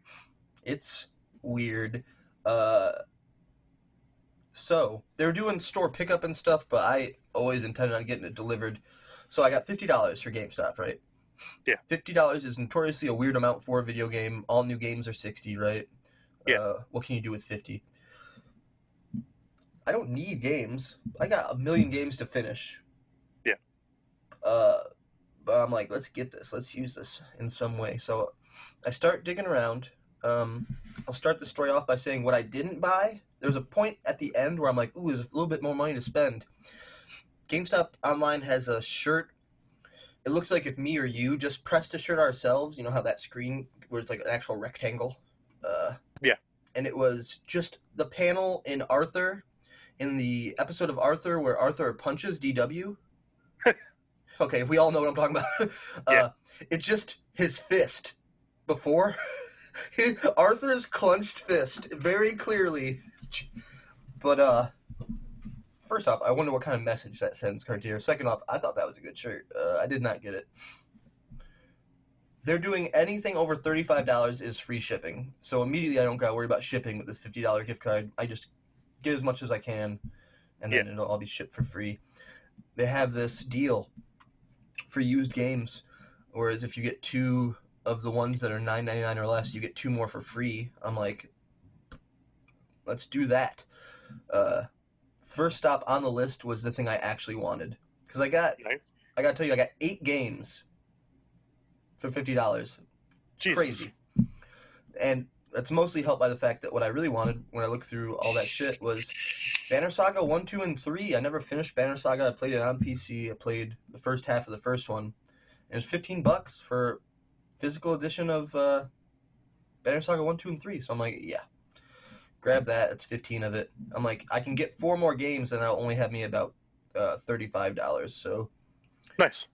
It's weird. Uh, so they were doing store pickup and stuff, but I always intended on getting it delivered. So I got fifty dollars for GameStop, right? Yeah. Fifty dollars is notoriously a weird amount for a video game. All new games are sixty, right? Yeah. Uh, what can you do with fifty? I don't need games. I got a million games to finish. Yeah. Uh, but I'm like, let's get this. Let's use this in some way. So I start digging around. Um, I'll start the story off by saying what I didn't buy. There was a point at the end where I'm like, ooh, there's a little bit more money to spend. GameStop Online has a shirt. It looks like if me or you just pressed a shirt ourselves, you know how that screen where it's like an actual rectangle. Uh, Yeah. And it was just the panel in Arthur, in the episode of Arthur where Arthur punches DW. okay, we all know what I'm talking about. uh, Yeah. It's just his fist before. His- Arthur's clenched fist very clearly. But uh first off, I wonder what kind of message that sends Cartier. Second off, I thought that was a good shirt. Uh, I did not get it. They're doing anything over $35 is free shipping. So immediately I don't got to worry about shipping with this $50 gift card. I just get as much as I can and then it'll all be shipped for free. They have this deal for used games whereas if you get two of the ones that are nine ninety nine or less, you get two more for free. I'm like, let's do that. Uh, first stop on the list was the thing I actually wanted because I got Nice. I got to tell you I got eight games for fifty dollars. Crazy, and that's mostly helped by the fact that what I really wanted when I looked through all that shit was Banner Saga one, two, and three. I never finished Banner Saga. I played it on PC. I played the first half of the first one. It was fifteen bucks for physical edition of uh, Banner Saga one, two, and three. So I'm like, yeah, grab that. It's fifteen of it. I'm like, I can get four more games, and that'll only have me about uh, thirty-five dollars. So Nice.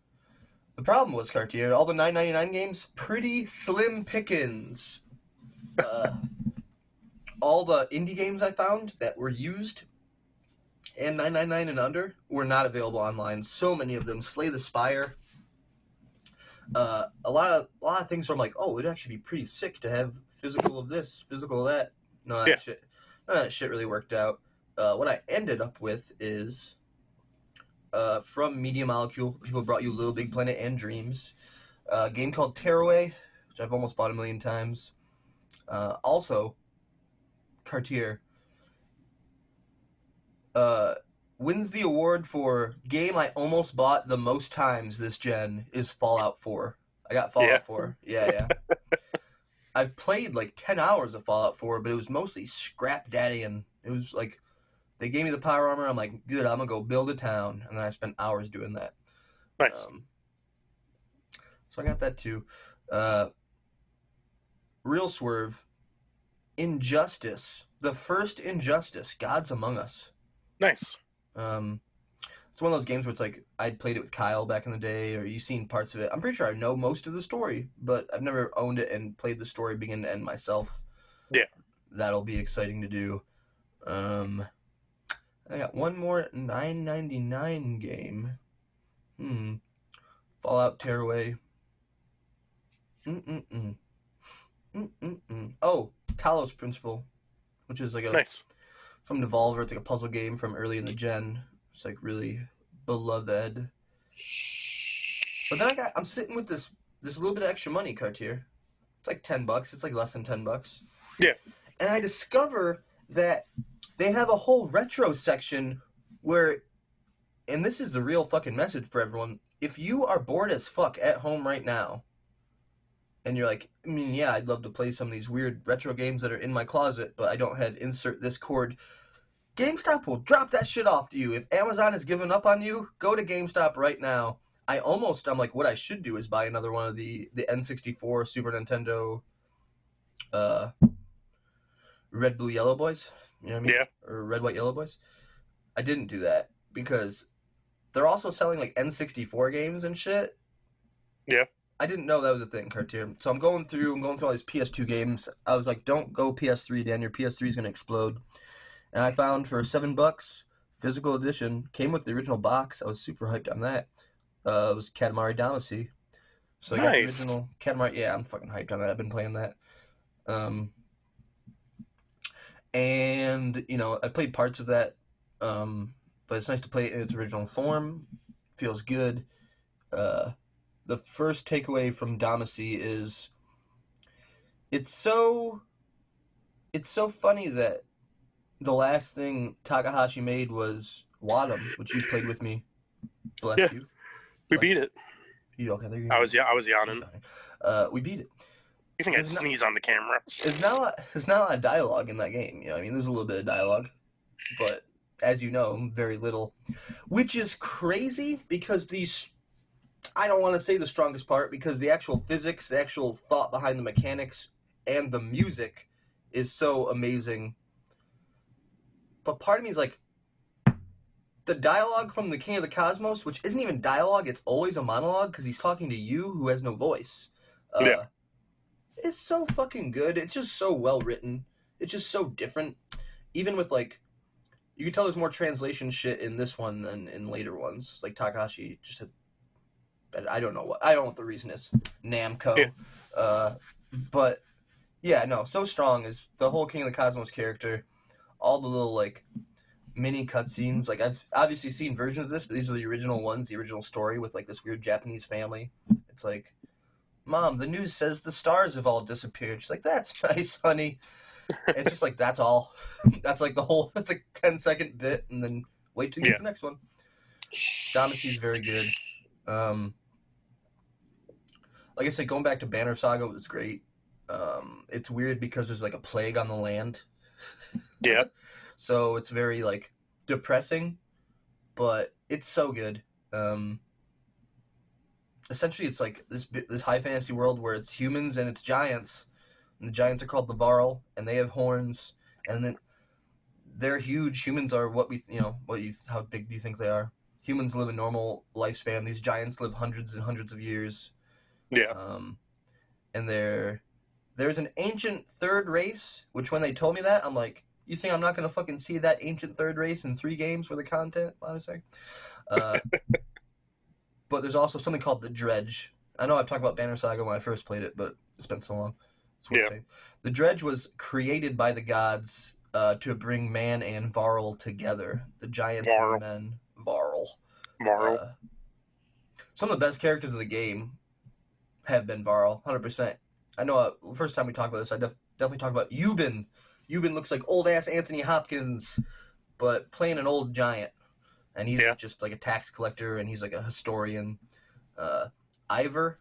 the problem was Cartier. All the nine ninety nine games, pretty slim pickings. Uh, all the indie games I found that were used and nine nine nine and under were not available online. So many of them. Slay the Spire. Uh, a lot of a lot of things where I'm like, oh, it'd actually be pretty sick to have physical of this, physical of that. No, that Yeah. shit. None of that shit really worked out. Uh, what I ended up with is uh, from Media Molecule. People brought you Little Big Planet and Dreams. Uh, a game called Tearaway, which I've almost bought a million times. Uh, also, Cartier uh, wins the award for game I almost bought the most times this gen is Fallout 4. I got Fallout Yeah. 4. Yeah, yeah. I've played like 10 hours of Fallout 4, but it was mostly scrap daddy and it was like they gave me the power armor. I'm like, good, I'm gonna go build a town, and then I spent hours doing that. Nice. Um, so I got that too. Uh, Real Swerve, Injustice, the first Injustice, Gods Among Us. nice. Um, it's one of those games where it's like I'd played it with Kyle back in the day, or you've seen parts of it. I'm pretty sure I know most of the story, but I've never owned it and played the story begin to end myself. Yeah. that'll be exciting to do. Um, I got one more 9.99 game. Hmm, Fallout Tearaway. Mm mm mm. Mm mm mm. Oh, Talos Principle, which is like a Nice. from Devolver. It's like a puzzle game from early in the gen. It's like really beloved. But then I got I'm sitting with this this little bit of extra money, Cartier. It's like ten bucks. It's like less than ten bucks. Yeah. And I discover that they have a whole retro section where and this is the real fucking message for everyone. If you are bored as fuck at home right now, and you're like, I mean, yeah, I'd love to play some of these weird retro games that are in my closet, but I don't have insert this cord. GameStop will drop that shit off to you. If Amazon has given up on you, go to GameStop right now. I almost, I'm like, what I should do is buy another one of the the N64 Super Nintendo, uh, Red Blue Yellow Boys. You know what I mean? Yeah. Or Red White Yellow Boys. I didn't do that because they're also selling like N64 games and shit. Yeah. I didn't know that was a thing, Cartier. So I'm going through, I'm going through all these PS2 games. I was like, don't go PS3, Dan. Your PS3 is gonna explode. And I found for seven bucks, physical edition, came with the original box. I was super hyped on that. Uh, it was Katamari Damacy. So I got the original Katamari. Yeah, I'm fucking hyped on that. I've been playing that. Um, and you know, I've played parts of that. Um, but it's nice to play it in its original form. Feels good. Uh, the first takeaway from Damacy is it's so it's so funny that the last thing Takahashi made was Wattam, which you played with me. Bless Yeah. you. We Bless beat it. You okay? There you I was yeah, I was yawning. Uh, we beat it. You think I'd It's not- sneeze on the camera? It's not there's not a lot of dialogue in that game. You know, I mean, there's a little bit of dialogue, but as you know, very little, which is crazy because these. I don't want to say the strongest part because the actual physics, the actual thought behind the mechanics, and the music is so amazing. But part of me is like, the dialogue from the King of the Cosmos, which isn't even dialogue, it's always a monologue because he's talking to you who has no voice. Uh, Yeah. It's so fucking good. It's just so well written. It's just so different. Even with like, you can tell there's more translation shit in this one than in later ones. Like Takashi just had. But I don't know what I don't know what the reason is. Namco, Yeah. uh, but yeah, no, so strong is the whole King of the Cosmos character. All the little like mini cutscenes. Like I've obviously seen versions of this, but these are the original ones, the original story with like this weird Japanese family. It's like, Mom, the news says the stars have all disappeared. She's like, That's nice, honey. it's just like that's all. That's like the whole. That's like 10 second bit, and then wait till you Yeah. get the next one. Damacy's very good. Um, like I said, going back to Banner Saga was great. Um, it's weird because there's like a plague on the land. Yeah. So it's very like depressing, but it's so good. Um, essentially, it's like this this high fantasy world where it's humans and it's giants, and the giants are called the Varl, and they have horns, and then they're huge. Humans are what we you know what you how big do you think they are? Humans live a normal lifespan. These giants live hundreds and hundreds of years. Yeah. Um, and there, there's an ancient third race. Which when they told me that, I'm like, you think I'm not gonna fucking see that ancient third race in three games worth the content? I was. Uh, but there's also something called the Dredge. I know I've talked about Banner Saga when I first played it, but it's been so long. It's Yeah. saying. The Dredge was created by the gods uh, to bring man and Varl together. The giants Varl. and men. Varl. Morrow. Uh, some of the best characters of the game have been Varl, hundred percent. I know. Uh, first time we talked about this, I def- definitely talked about Ubin. Ubin looks like old ass Anthony Hopkins, but playing an old giant, and he's Yeah. just like a tax collector, and he's like a historian. Uh, Iver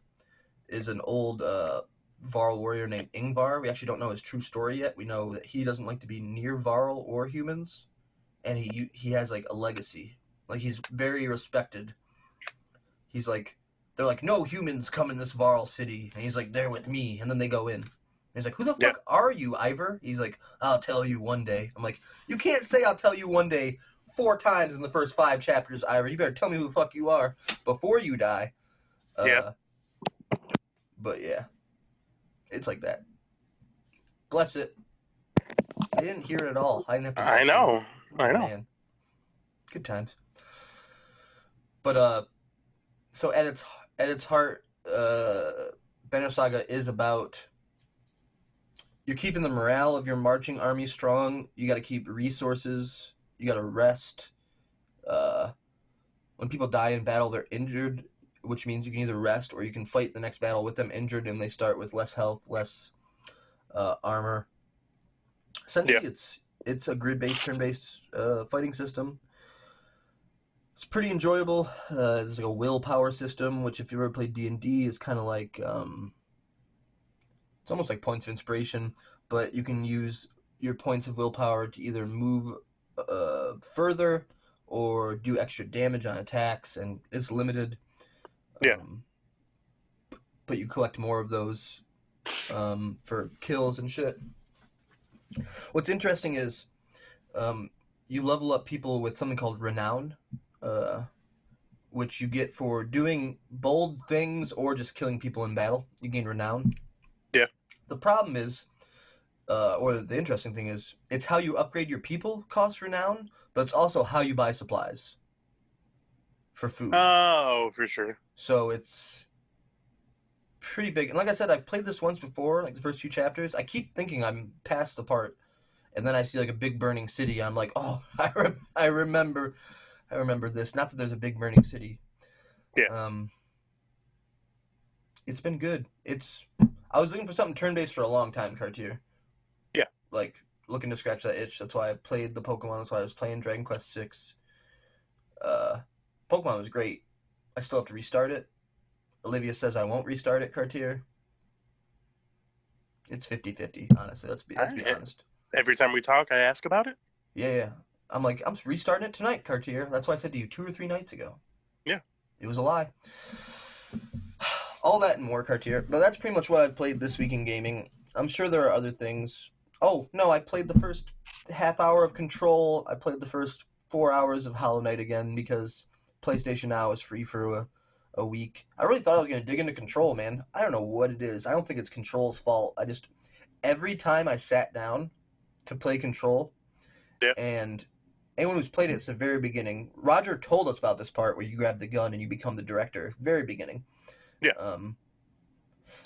is an old uh, Varl warrior named Ingvar. We actually don't know his true story yet. We know that he doesn't like to be near Varl or humans, and he he has like a legacy. Like he's very respected. He's like, they're like, no humans come in this Varl city, and he's like, they're with me, and then they go in. And he's like, who the fuck Yeah. are you, Iver? He's like, I'll tell you one day. I'm like, you can't say I'll tell you one day four times in the first five chapters, Iver. You better tell me who the fuck you are before you die. Uh, Yeah. But yeah, it's like that. Bless it. I didn't hear it at all. I didn't have to. I it. know. I know. Man. Good times. But uh so at its at its heart, uh Banner Saga is about you're keeping the morale of your marching army strong. You got to keep resources. You got to rest. Uh, when people die in battle, they're injured, which means you can either rest or you can fight the next battle with them injured, and they start with less health, less uh, armor. Essentially, Yeah. it's it's a grid-based, turn-based uh, fighting system. It's pretty enjoyable. Uh, there's like a willpower system, which if you ever played D and D, is kind of like um, it's almost like points of inspiration, but you can use your points of willpower to either move uh, further or do extra damage on attacks, and it's limited. Yeah. Um, but you collect more of those um, for kills and shit. What's interesting is um, you level up people with something called renown, uh, which you get for doing bold things or just killing people in battle. You gain renown. Yeah. The problem is, uh, or the interesting thing is, it's how you upgrade your people costs renown, but it's also how you buy supplies for food. Oh, for sure. So it's pretty big. And like I said, I've played this once before, like the first few chapters. I keep thinking I'm past the part, and then I see like a big burning city. I'm like, oh, I rem- I remember, I remember this. Not that there's a big burning city. Yeah. Um. It's been good. It's. I was looking for something turn-based for a long time, Cartier. Yeah. Like looking to scratch that itch. That's why I played the Pokemon. That's why I was playing Dragon Quest Six. Uh, Pokemon was great. I still have to restart it. Olivia says I won't restart it, Cartier. It's 50-50, honestly. Let's be, let's be right. honest. Every time we talk, I ask about it. Yeah, yeah. I'm like, I'm restarting it tonight, Cartier. That's why I said to you two or three nights ago. Yeah. It was a lie. All that and more, Cartier. But that's pretty much what I've played this week in gaming. I'm sure there are other things. Oh, no, I played the first half hour of Control. I played the first four hours of Hollow Knight again because PlayStation Now is free for a, a week. I really thought I was going to dig into Control, man. I don't know what it is. I don't think it's Control's fault. I just, every time I sat down to play Control, Yeah. and anyone who's played it since the very beginning, Roger told us about this part where you grab the gun and you become the director. Very beginning. Yeah. Um,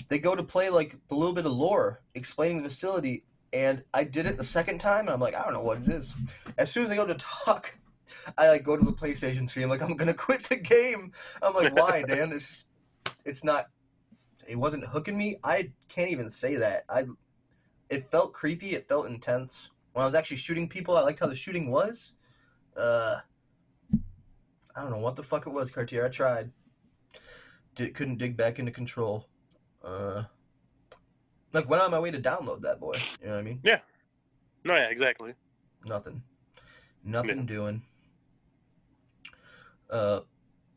they go to play like a little bit of lore explaining the facility, and I did it the second time, and I'm like, I don't know what it is. As soon as I go to talk, I like go to the PlayStation screen, like I'm gonna quit the game. I'm like, why, Dan? It's it's not. It wasn't hooking me. I can't even say that. I. It felt creepy. It felt intense. When I was actually shooting people, I liked how the shooting was. Uh, I don't know what the fuck it was, Cartier. I tried. Did, couldn't dig back into control. Uh, like went on my way to download that boy. You know what I mean? Yeah. No, yeah, exactly. Nothing. Nothing doing. Uh,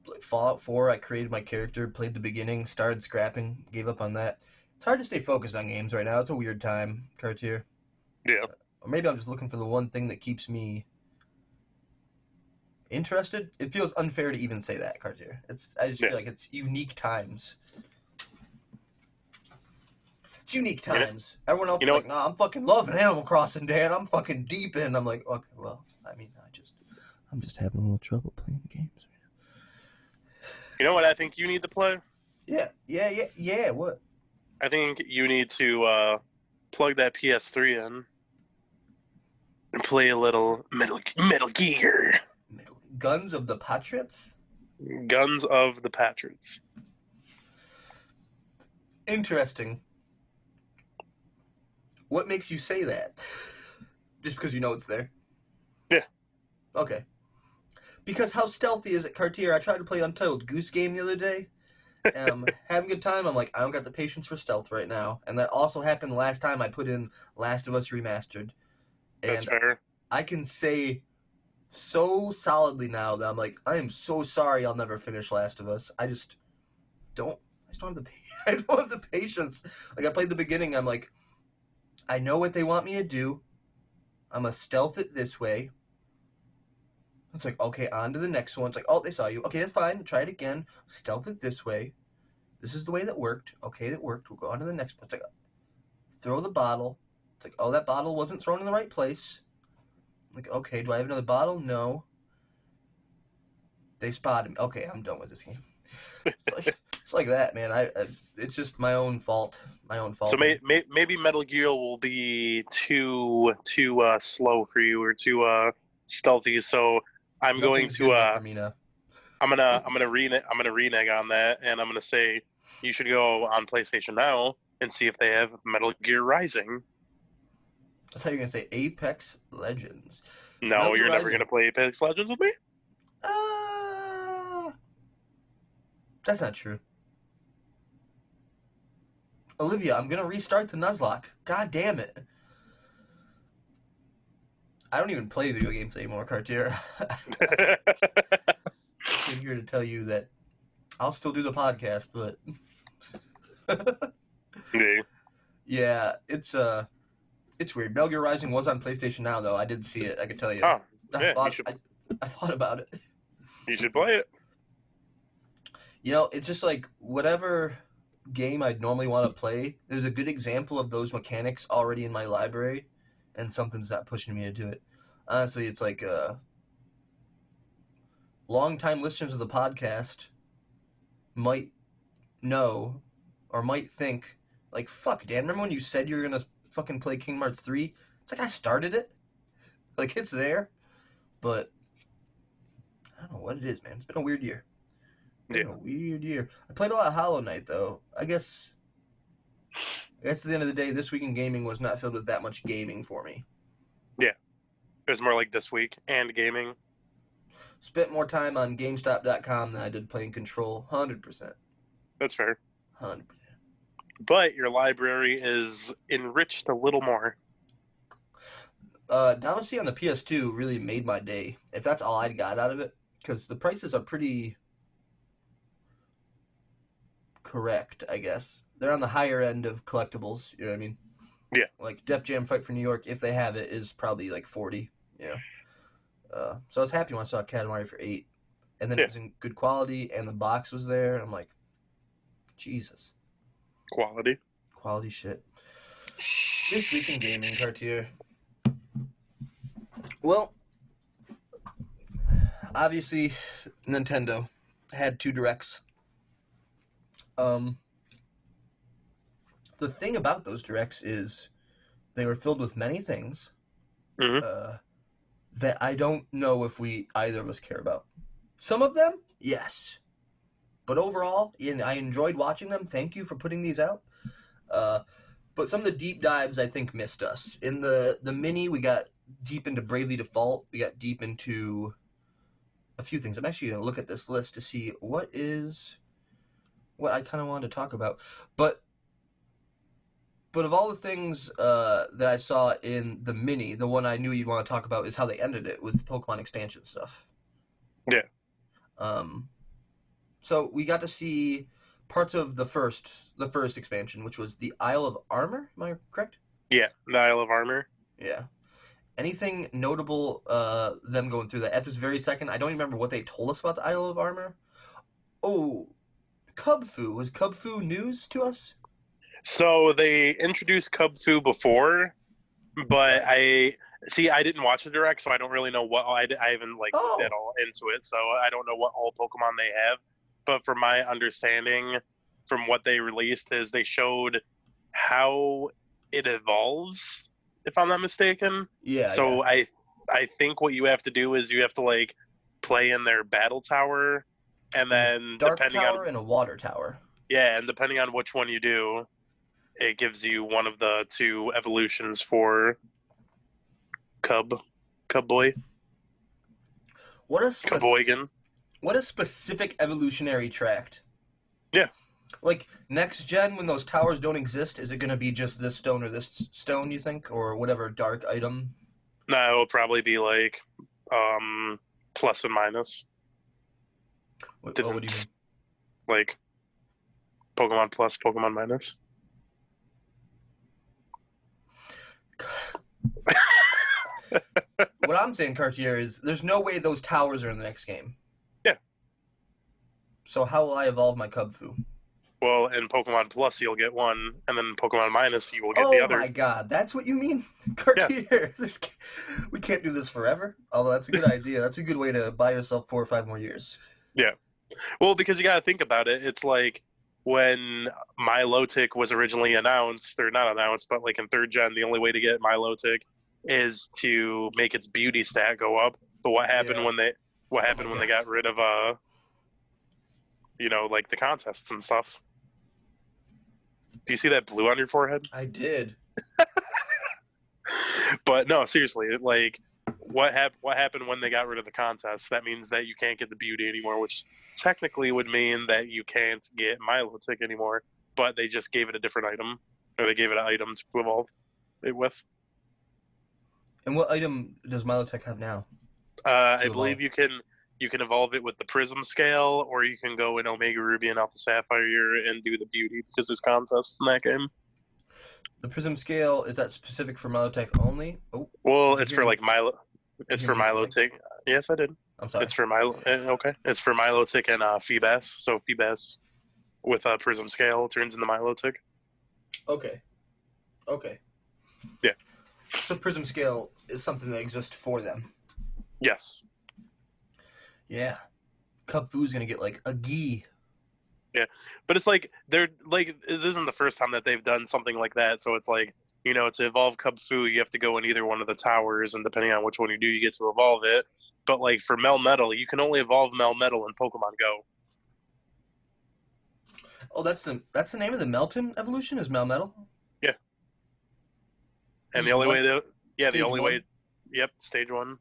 like Fallout 4, I created my character, played the beginning, started scrapping, gave up on that. It's hard to stay focused on games right now. It's a weird time, Cartier. Yeah. Or maybe I'm just looking for the one thing that keeps me interested. It feels unfair to even say that, Cartier. It's I just Yeah. feel like it's unique times. It's unique You know- times. Everyone else you is know like, nah, I'm fucking loving Animal Crossing, Dan. I'm fucking deep in. I'm like, okay, well, I mean, I just, I'm just having a little trouble playing games. You know what I think you need to play? Yeah, yeah, yeah, yeah. What? I think you need to uh, plug that PS3 in and play a little Metal Metal Gear, Guns of the Patriots? Guns of the Patriots. Interesting. What makes you say that? Just because you know it's there? Yeah. Okay. Because how stealthy is it, Cartier? I tried to play Untitled Goose Game the other day. Um, having a good time. I'm like, I don't got the patience for stealth right now, and that also happened the last time I put in Last of Us Remastered. That's And fair. I can say so solidly now that I'm like, I am so sorry I'll never finish Last of Us. I just don't. I just don't have the. I don't have the patience. Like I played the beginning. I'm like, I know what they want me to do. I'm gonna stealth it this way. It's like okay, on to the next one. It's like, oh, they saw you. Okay, that's fine. Try it again. Stealth it this way. This is the way that worked. Okay, that worked. We'll go on to the next one. It's like, throw the bottle. It's like, oh, that bottle wasn't thrown in the right place. Like, okay, do I have another bottle? No. They spotted me. Okay, I'm done with this game. It's like, it's like that, man. I, I it's just my own fault. My own fault. So may, may, maybe Metal Gear will be too too uh, slow for you or too uh, stealthy. So I'm going to enough uh, for me now. I'm gonna I'm gonna renege I'm gonna renege on that, and I'm gonna say you should go on PlayStation now and see if they have Metal Gear Rising. I thought you were gonna say Apex Legends. No, you're never gonna play Apex Legends with me. Uh, that's not true. Olivia, I'm gonna restart the Nuzlocke. God damn it. I don't even play video games anymore, Cartier. I'm here to tell you that I'll still do the podcast, but Yeah. yeah, it's uh, it's weird. Metal Gear Rising was on PlayStation Now, though. I did see it. I can tell you. Oh, I yeah, you should- I, I thought about it. you should play it. You know, it's just like whatever game I'd normally want to play. There's a good example of those mechanics already in my library, and something's not pushing me to do it. Honestly, it's like uh, longtime listeners of the podcast might know or might think like, "Fuck, Dan! Remember when you said you were gonna fucking play Kingdom Hearts three? It's like I started it, like it's there, but I don't know what it is, man. It's been a weird year. Been Yeah. a weird year. I played a lot of Hollow Knight though. I guess. I guess at the end of the day, this week in gaming was not filled with that much gaming for me. Yeah. It was more like this week and gaming. Spent more time on GameStop.com than I did playing Control. Hundred percent. That's fair. Hundred percent. But your library is enriched a little more. Uh, Damacy on the PS2 really made my day. If that's all I got out of it, because the prices are pretty correct, I guess. They're on the higher end of collectibles. You know what I mean? Yeah. Like Def Jam Fight for New York, if they have it, is probably like forty. Yeah. Uh, so I was happy when I saw Katamari for eight, and then Yeah. it was in good quality, and the box was there, and I'm like, Jesus, Quality. quality shit. This week in gaming, Cartier. Well, obviously, Nintendo had two directs. Um, the thing about those directs is they were filled with many things Mhm. uh, that I don't know if we either of us care about. Some of them, yes, but overall, and I enjoyed watching them. Thank you for putting these out. Uh, but some of the deep dives I think missed us. In the the mini, we got deep into Bravely Default. We got deep into a few things. I'm actually gonna look at this list to see what is what I kind of wanted to talk about. But but of all the things uh, that I saw in the mini, the one I knew you'd want to talk about is how they ended it with the Pokemon expansion stuff. Yeah. Um. So we got to see parts of the first the first expansion, which was the Isle of Armor. Am I correct? Yeah, the Isle of Armor. Yeah. Anything notable uh, them going through that at this very second? I don't even remember what they told us about the Isle of Armor. Oh, Kubfu was Kubfu news to us? So they introduced Kubfu before, but I see. I didn't watch the direct, so I don't really know what I, I haven't like Oh. at all into it. So I don't know what all Pokemon they have. But from my understanding, from what they released, is they showed how it evolves. If I'm not mistaken. Yeah. so I I think what you have to do is you have to like play in their battle tower, and mm-hmm. then. Dark depending Tower on and a Water Tower. yeah, and depending on which one you do, it gives you one of the two evolutions for Cub, Cub Boy, What a Cubboygan. What a specific evolutionary tract. Yeah. Like next gen, when those towers don't exist, is it going to be just this stone or this stone? You think, or whatever dark item? No, it'll probably be like um plus and minus, What, what do you mean? like Pokemon plus, Pokemon minus. what I'm saying, Cartier, is there's no way those towers are in the next game. Yeah. So how will I evolve my Kubfu? Well, in Pokemon Plus, you'll get one, and then Pokemon Minus, you will get oh the other. Oh my God, that's what you mean, Cartier. This, we can't do this forever. Although that's a good idea. That's a good way to buy yourself four or five more years. Yeah, well, because you got to think about it. It's like when Milotic was originally announced, or not announced, but like in third gen, the only way to get Milotic is to make its beauty stat go up. But what happened Yeah. when they what Oh happened my when they got rid of uh you know, like the contests and stuff? Do you see that blue on your forehead? I did. but no, seriously, like what hap- what happened when they got rid of the contest? That means that you can't get the beauty anymore, which technically would mean that you can't get Milotic anymore. But they just gave it a different item, or they gave it an item to evolve it with. And what item does Milotic have now? Uh, I To believe evolve. you can you can evolve it with the Prism scale, or you can go in Omega Ruby and Alpha Sapphire and do the beauty because there's contests in that game. The Prism scale is that specific for Milotic only? Oh, Well, it's for like Milo. It's for Milotic. Yes, I did. I'm sorry. It's for Milo. eh, Okay, it's for Milotic and uh, Feebas. So Feebas with a Prism scale turns into Milotic. Okay. Okay. Yeah. So Prism scale is something that exists for them. Yes. Yeah. Kubfu's gonna get like a gee. Yeah. But it's like they're like this isn't the first time that they've done something like that. So it's like you know to evolve Kubfu, you have to go in either one of the towers, and depending on which one you do, you get to evolve it. But like for Melmetal, you can only evolve Melmetal in Pokemon Go. Oh, that's the that's the name of the Meltan evolution is Melmetal. Yeah. And Just the only one- way that yeah, the only one? way yep, stage one.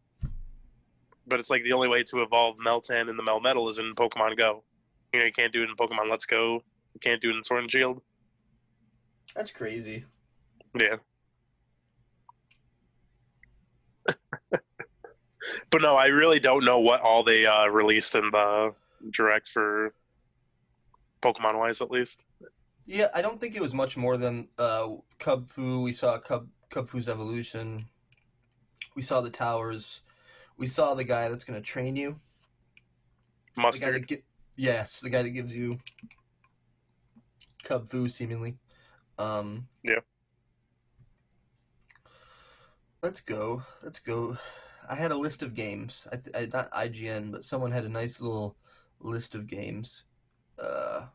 But it's like the only way to evolve Meltan and the Melmetal is in Pokemon Go. You know, you can't do it in Pokemon Let's Go. You can't do it in Sword and Shield. That's crazy. Yeah. but no, I really don't know what all they uh, released in the direct for Pokemon wise, at least. Yeah, I don't think it was much more than uh, Kubfu. We saw Cub Kubfu's evolution. We saw the towers. We saw the guy that's going to train you. The Mustard. gi- yes, the guy that gives you Kubfu, seemingly. Um, Yeah. Let's go. Let's go. I had a list of games. I, th- I not IGN, but someone had a nice little list of games. Uh,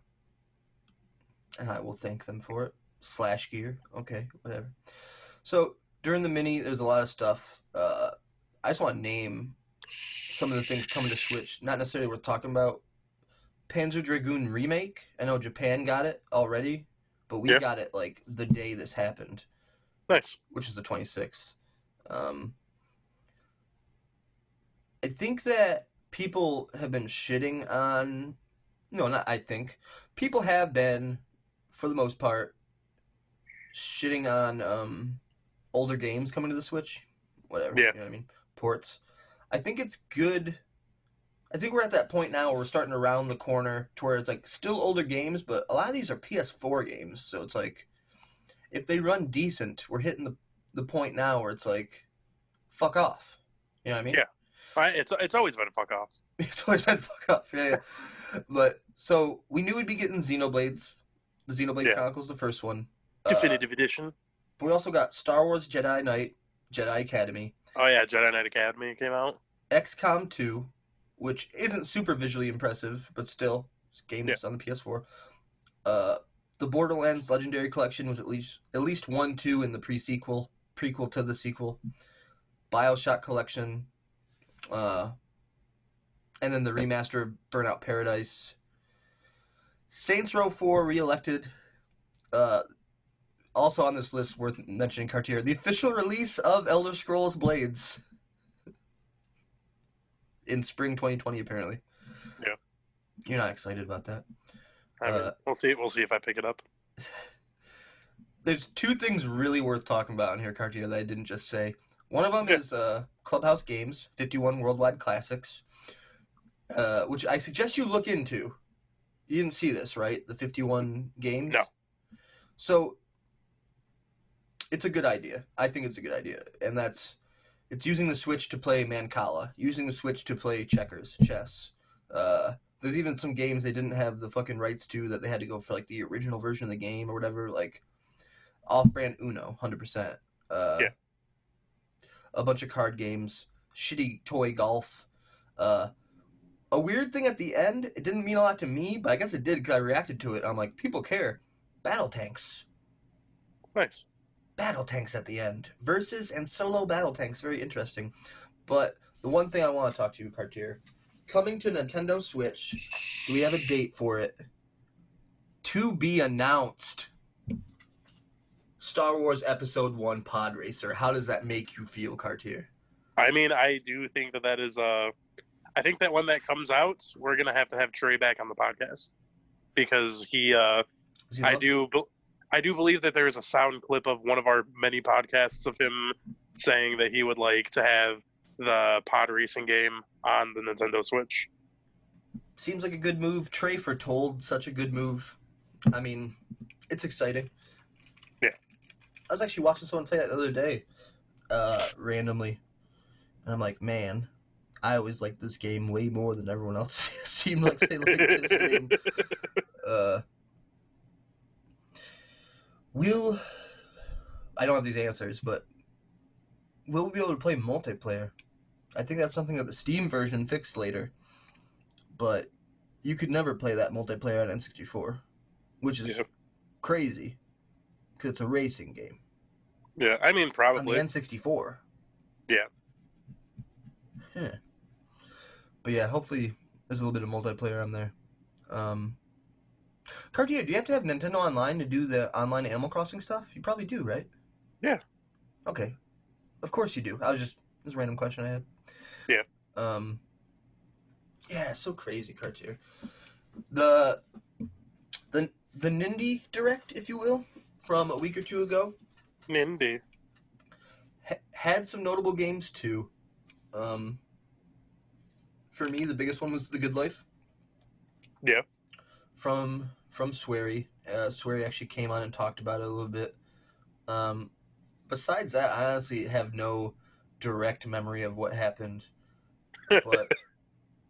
and I will thank them for it. Slash gear. Okay, whatever. So during the mini, there's a lot of stuff. Uh, I just want to name some of the things coming to Switch. Not necessarily worth talking about. Panzer Dragoon remake. I know Japan got it already, but we Yeah. got it like the day this happened, Nice. which is the 26th. Um, I think that people have been shitting on. No, not I think. People have been, for the most part, shitting on um, older games coming to the Switch. Whatever. Yeah. You know what I mean? Ports. I think it's good. I think we're at that point now where we're starting to round the corner to where it's like still older games, but a lot of these are PS4 games. So it's like, if they run decent, we're hitting the, the point now where it's like, fuck off. You know what I mean? Yeah. I, it's it's always been a fuck off. It's always been fuck off. Yeah, yeah. but so we knew we'd be getting Xenoblades, the Xenoblade Yeah. Chronicles, the first one. Uh, Definitive edition. but we also got Star Wars Jedi Knight, Jedi Academy, Oh yeah, Jedi Knight Academy came out. XCOM 2, which isn't super visually impressive, but still, it's game Yeah. that's on the PS4. Uh, the Borderlands Legendary Collection was at least at least one, two in the pre-sequel, prequel to the sequel. Bioshock Collection, uh, and then the remaster of Burnout Paradise. Saints Row 4 re-elected. Uh, also on this list, worth mentioning, Cartier, the official release of Elder Scrolls Blades in spring 2020, apparently. Yeah. You're not excited about that. I mean, Uh, we'll see. We'll see if I pick it up. There's two things really worth talking about in here, Cartier, that I didn't just say. One of them Yeah. is uh, Clubhouse Games, 51 Worldwide Classics, uh, which I suggest you look into. You didn't see this, right? The 51 games? No. So, it's a good idea. I think it's a good idea. And that's, it's using the Switch to play Mancala, using the Switch to play checkers, chess. Uh, there's even some games they didn't have the fucking rights to that they had to go for like the original version of the game or whatever, like off-brand Uno, hundred percent. Uh, Yeah. A bunch of card games, shitty toy golf. Uh, a weird thing at the end. It didn't mean a lot to me, but I guess it did because I reacted to it. I'm like, people care. Battle tanks, Nice. Battle tanks at the end, versus and solo battle tanks. Very interesting. But the one thing I want to talk to you, Cartier, coming to Nintendo Switch. Do we have a date for it? To be announced. Star Wars Episode One Pod Racer. How does that make you feel, Cartier? I mean, I do think that that is. Uh, I think that when that comes out, we're gonna have to have Trey back on the podcast because he. Uh, he I do. I do believe that there is a sound clip of one of our many podcasts of him saying that he would like to have the pod racing game on the Nintendo Switch. Seems like a good move. Trey foretold such a good move. I mean, it's exciting. Yeah. I was actually watching someone play that the other day, uh, randomly, and I'm like, man, I always liked this game way more than everyone else seemed like they liked this game. Uh, will I don't have these answers, but will we be able to play multiplayer? I think that's something that the Steam version fixed later. But you could never play that multiplayer on N64, which is Yeah. crazy because it's a racing game yeah, I mean on the probably. N64. Yeah. Yeah. But yeah, hopefully there's a little bit of multiplayer on there. Um, Cartier, do you have to have Nintendo Online to do the online Animal Crossing stuff? You probably do, right? Yeah. Okay. Of course you do. I was just this random question I had. Yeah. Um. Yeah, so crazy, Cartier. The the the Nindy Direct, if you will, from a week or two ago. Nindy. Ha- had some notable games too. Um, for me, the biggest one was The Good Life. Yeah. From from Swery. Uh, Swery actually came on and talked about it a little bit. Um, besides that, I honestly have no direct memory of what happened. But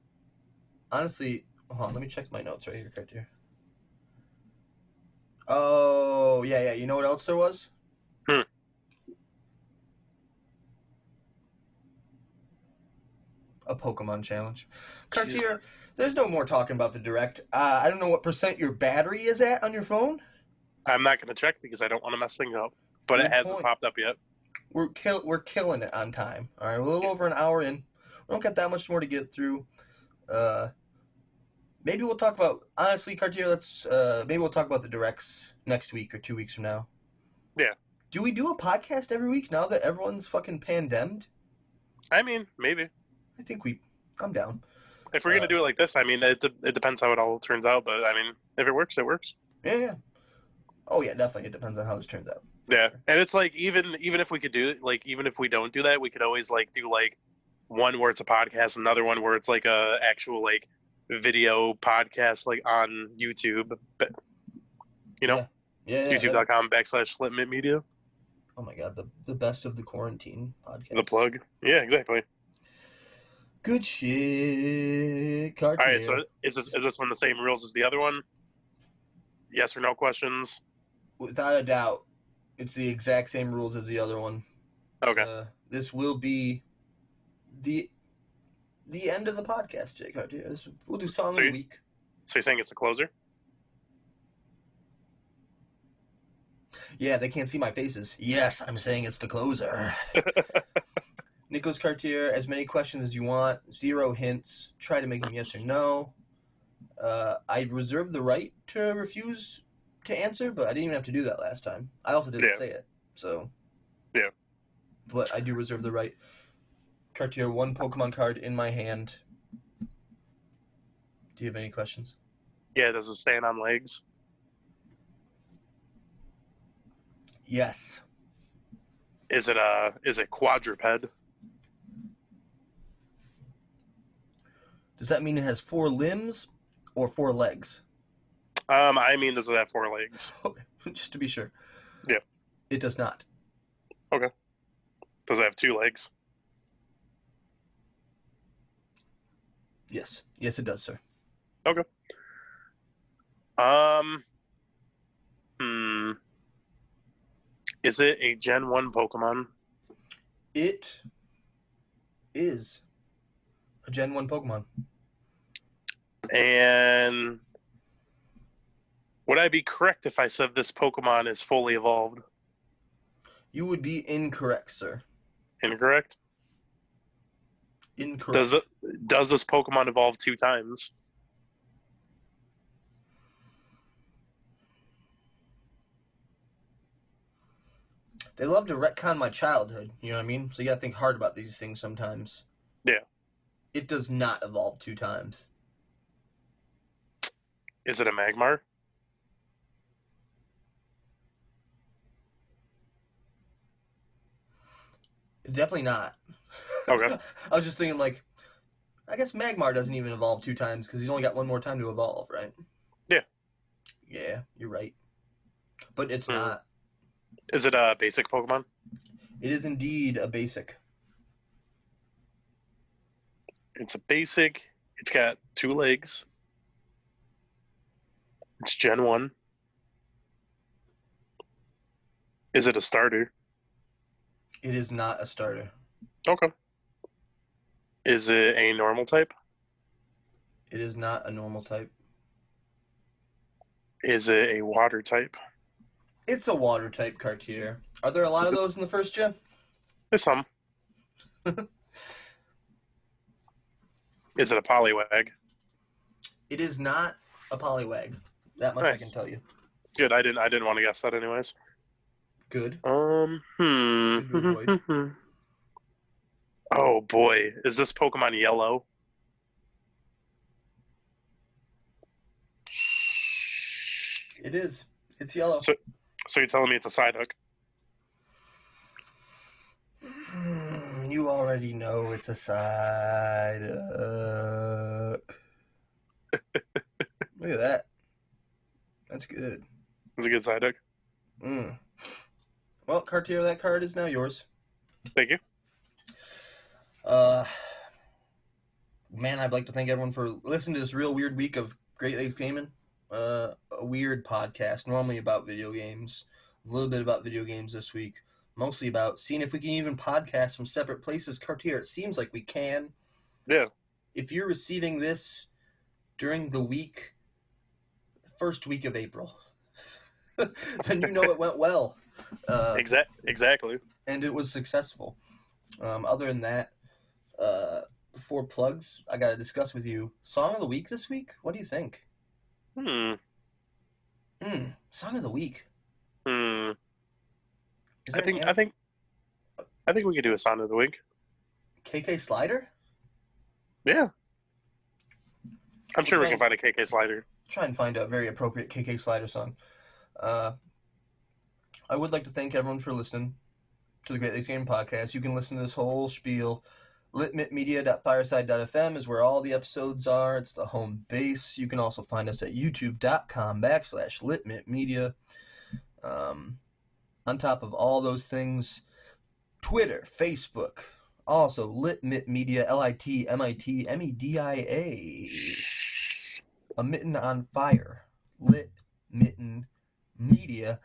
honestly, hold on, let me check my notes right here, right here. Oh yeah, yeah. You know what else there was? Hmm. A Pokemon challenge. Cartier, there's no more talking about the direct. Uh, I don't know what percent your battery is at on your phone. I'm not going to check because I don't want to mess things up. But Good it hasn't point. popped up yet. We're kill we're killing it on time. All right, we're a little over an hour in. We don't got that much more to get through. Uh, maybe we'll talk about honestly, Cartier. Let's uh, maybe we'll talk about the directs next week or two weeks from now. Yeah. Do we do a podcast every week now that everyone's fucking pandemic? I mean, maybe. I think we. I'm down. If we're going Uh, to do it like this, I mean, it, it depends how it all turns out. But I mean, if it works, it works. Yeah, yeah. Oh yeah, definitely. It depends on how this turns out. Yeah, and it's like even even if we could do it, like even if we don't do that, we could always like do like one where it's a podcast, another one where it's like a actual like video podcast, like on YouTube. But you know, Yeah. yeah YouTube.com backslash Litmit Media. Oh my god, the the best of the quarantine podcast. The plug. Yeah, exactly. Good shit, Cartier. All right, so is this is this one the same rules as the other one? Yes or no questions. without a doubt, it's the exact same rules as the other one. Okay. Uh, this will be the the end of the podcast, Jake Cartier. This, we'll do song of the week. So you're saying it's a closer? Yeah, they can't see my faces. Yes, I'm saying it's the closer. Nicholas Cartier, as many questions as you want. Zero hints. Try to make them yes or no. Uh, I reserve the right to refuse to answer, but I didn't even have to do that last time. I also didn't Yeah. say it, so. Yeah. But I do reserve the right. Cartier, one Pokemon card in my hand. Do you have any questions? Yeah. Does it stand on legs? Yes. Is it a is it quadruped? Does that mean it has four limbs or four legs? Um, I mean, does it have four legs? Okay, just to be sure. Yeah. It does not. Okay. Does it have two legs? Yes. Yes, it does, sir. Okay. Um, hmm. Is it a Gen One Pokemon? It is a Gen 1 Pokemon. And would I be correct if I said this Pokemon is fully evolved? You would be incorrect, sir. Incorrect. Incorrect. Does it? Does this Pokemon evolve two times? They love to retcon my childhood, you know what I mean? So you gotta think hard about these things sometimes. Yeah. It does not evolve two times. Is it a Magmar? Definitely not. Okay. I was just thinking, like, I guess Magmar doesn't even evolve two times because he's only got one more time to evolve, right? Yeah. Yeah, you're right. But it's Hmm. not. Is it a basic Pokemon? It is indeed a basic. It's a basic. It's got two legs. It's Gen 1. Is it a starter? It is not a starter. Okay. Is it a normal type? It is not a normal type. Is it a water type? It's a water type Cartier. Are there a lot of those in the first gen? There's some. Is it a Poliwag? It is not a Poliwag. That much I can tell you. Good. I didn't. I didn't want to guess that, anyways. Good. Um. Hmm. Good oh boy, is this Pokemon yellow? It is. It's yellow. So- So you're telling me it's a Psyduck? Hmm, You already know it's a Psyduck. Look at that. That's good. It's a good Psyduck. Mm. Well, Cartier, that card is now yours. Thank you. Uh, man, I'd like to thank everyone for listening to this real weird week of Great Lakes Gaming. Uh, a weird podcast, normally about video games. A little bit about video games this week. Mostly about seeing if we can even podcast from separate places. Cartier, it seems like we can. Yeah. If you're receiving this during the week, first week of April, then you know it went well. Uh, Exact. Exactly. and it was successful. Um, other than that, uh, before plugs, I got to discuss with you song of the week this week. What do you think? Hmm. Hmm, song of the week. Hmm. Is I think. I think. I think we could do a song of the week. KK Slider. Yeah. I'm sure we can find a KK slider. Try and find a very appropriate KK Slider song. Uh, I would like to thank everyone for listening to the Great Lakes Game Podcast. You can listen to this whole spiel. Litmitmedia.fireside.fm is where all the episodes are. It's the home base. You can also find us at youtube.com backslash litmitmedia. Um, on top of all those things, Twitter, Facebook, also Litmit Media, L I T M I T M E D I A. A mitten on fire. Lit mitten media.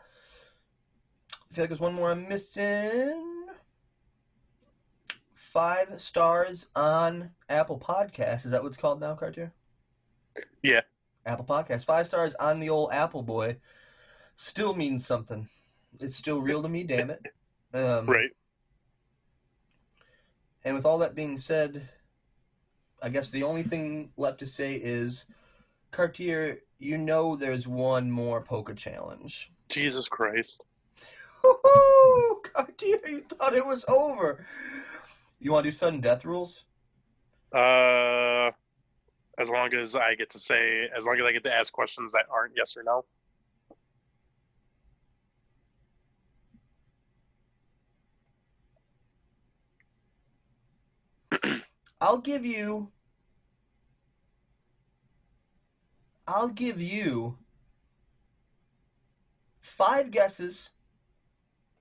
I feel like there's one more I'm missing. Five stars on Apple Podcasts. Is that what it's called now, Cartier? Yeah. Apple Podcasts. Five stars on the old Apple boy. Still means something. It's still real to me, damn it. Um, Right. And with all that being said, I guess the only thing left to say is, Cartier, you know there's one more poker challenge. Jesus Christ. Woo-hoo! Cartier, you thought it was over. You want to do sudden death rules? Uh, as long as I get to say, as long as I get to ask questions that aren't yes or no. I'll give you. I'll give you five guesses,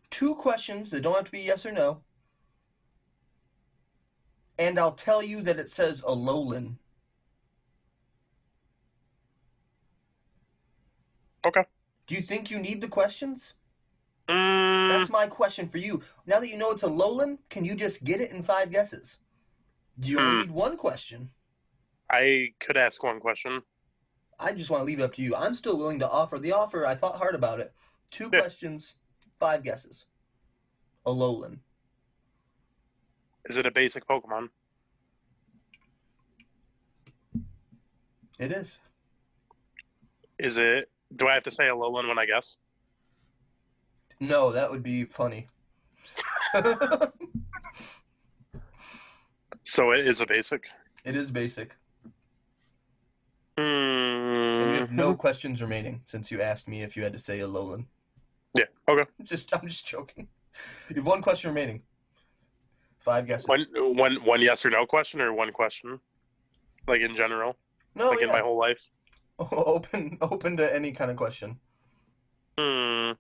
two questions that don't have to be yes or no, and I'll tell you that it says Alolan. Okay. Do you think you need the questions? Mm, That's my question for you. Now that you know it's a Alolan, can you just get it in five guesses? Do you only Hmm. need one question? I could ask one question. I just want to leave it up to you. I'm still willing to offer the offer. I thought hard about it. Two Yeah. questions, five guesses. Alolan. Is it a basic Pokemon? It is. Is it? Do I have to say Alolan when I guess? No, that would be funny. So it is a basic. it is basic. Hmm. And you have no questions remaining since you asked me if you had to say Alolan. Yeah. Okay. Just I'm just joking. You have one question remaining. Five guesses. One, one, one yes or no question, or one question, like in general, no, like in my whole life. open open to any kind of question. Hmm.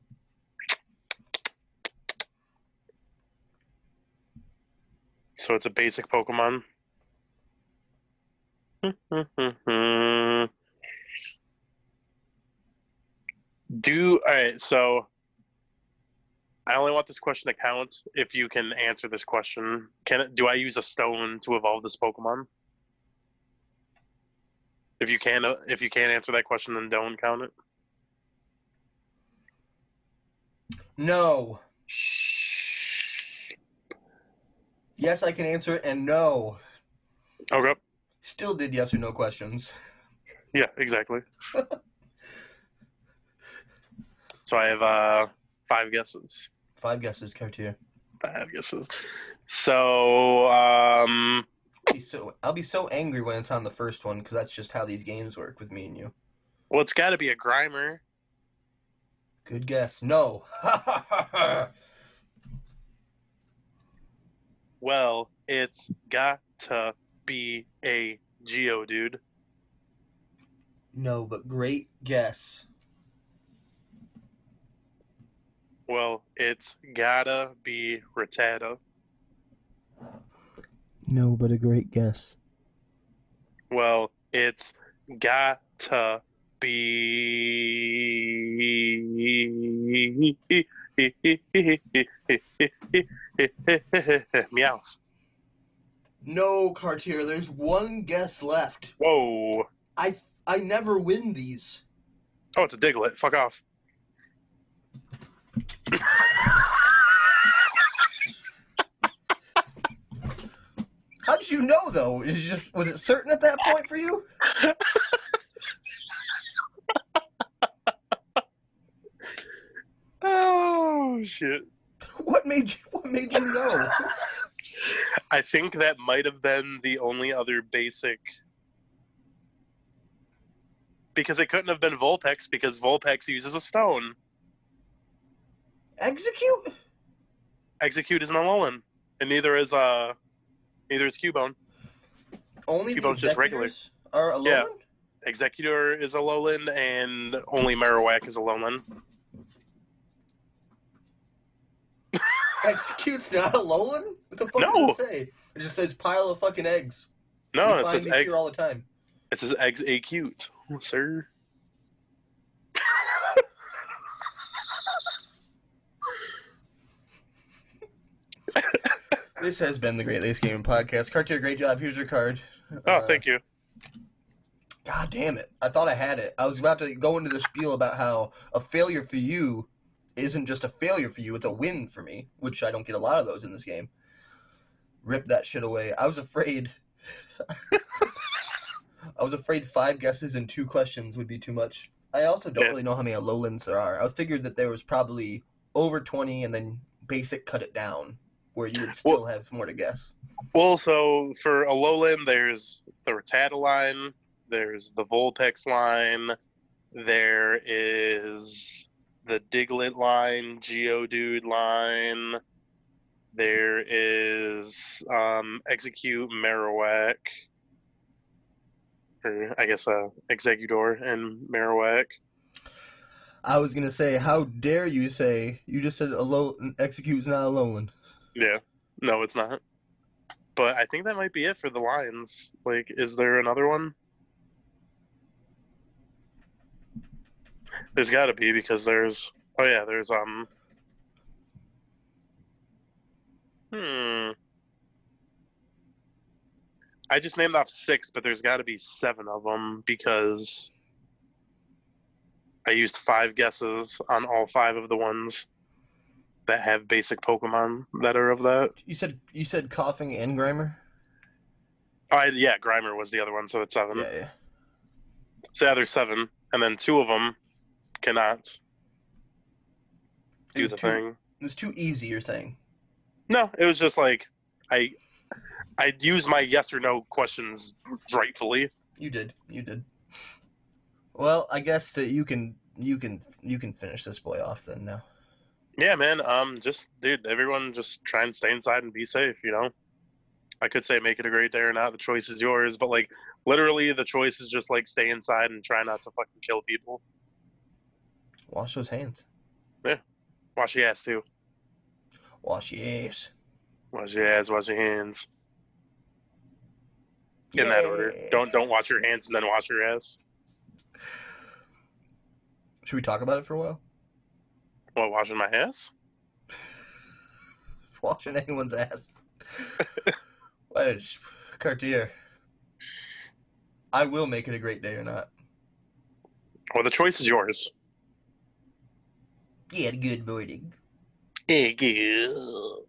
So it's a basic Pokemon. Do all right. So I only want this question to count if you can answer this question. Can it, do I use a stone to evolve this Pokemon? If you can, uh, if you can't answer that question, then don't count it. No. Yes, I can answer it, and no. Okay. Still did yes or no questions. Yeah, exactly. so I have uh, five guesses. Five guesses, Cartier. Five guesses. So um, I'll be so I'll be so angry when it's on the first one because that's just how these games work with me and you. well, it's got to be a Grimer. Good guess. No. Well, it's got to be a Geodude. no, but great guess. Well, it's gotta be Rattata. No, but a great guess. Well, it's got to be Meowth. No, Cartier. There's one guess left. Whoa. I I never win these. Oh, it's a Diglett. Fuck off. How did you know though? Is just was it certain at that point for you? Oh shit. What made you What made you know? I think that might have been the only other basic because it couldn't have been Vulpix because Vulpix uses a stone. Exeggcute? Exeggcute is an Alolan, and neither is uh neither is Cubone. Only Cubone's just regular. are Alolan? Yeah. Exeggutor is a Alolan, and only Marowak is a Alolan. Exeggcute's not Alolan? What the fuck No. does it say? It just says pile of fucking eggs. No, We it says eggs. all the time. It says eggs a cute, sir. This has been the Great Lakes Gaming Podcast. Cartier, great job. Here's your card. Oh, Uh, thank you. God damn it. I thought I had it. I was about to go into the spiel about how a failure for you isn't just a failure for you, it's a win for me, which I don't get a lot of those in this game. Rip that shit away. I was afraid. I was afraid five guesses and two questions would be too much. I also don't Yeah. really know how many Lowlands there are. I figured that there was probably over 20 and then basic cut it down where you would still have more to guess. Well, so for Alolan, there's the Rattata line, there's the Vulpix line, there is the Diglett line, Geodude line, there is um, Exeggcute Marowak, or I guess uh, Exeggutor and Marowak. I was gonna say, how dare you say you just said a low Exeggcute's not Alolan. Yeah, no, it's not. But I think that might be it for the lines. Like, is there another one? There's got to be because there's. Oh yeah, there's um. Hmm. I just named off six, but there's got to be seven of them because I used five guesses on all five of the ones that have basic Pokemon that are of that. You said you said Koffing and Grimer. Oh, I, yeah, Grimer was the other one, so it's seven. Yeah, yeah. So yeah, there's seven, and then two of them cannot do the too, thing. It was too easy. You're saying. No, it was just like I, I used my yes or no questions rightfully. You did. You did. Well, I guess that you can you can you can finish this boy off then now. Yeah, man. Um, just dude, everyone just try and stay inside and be safe. You know, I could say make it a great day or not. The choice is yours, but like literally, the choice is just like stay inside and try not to fucking kill people. Wash those hands. Yeah. Wash your ass too. Wash your ass. Wash your ass. Wash your hands. In that order. Don't don't wash your hands and then wash your ass. Should we talk about it for a while? What washing my ass? Washing anyone's ass. sh- Cartier. I will make it a great day or not. Well, the choice is yours. Yeah, good morning. Yeah, good.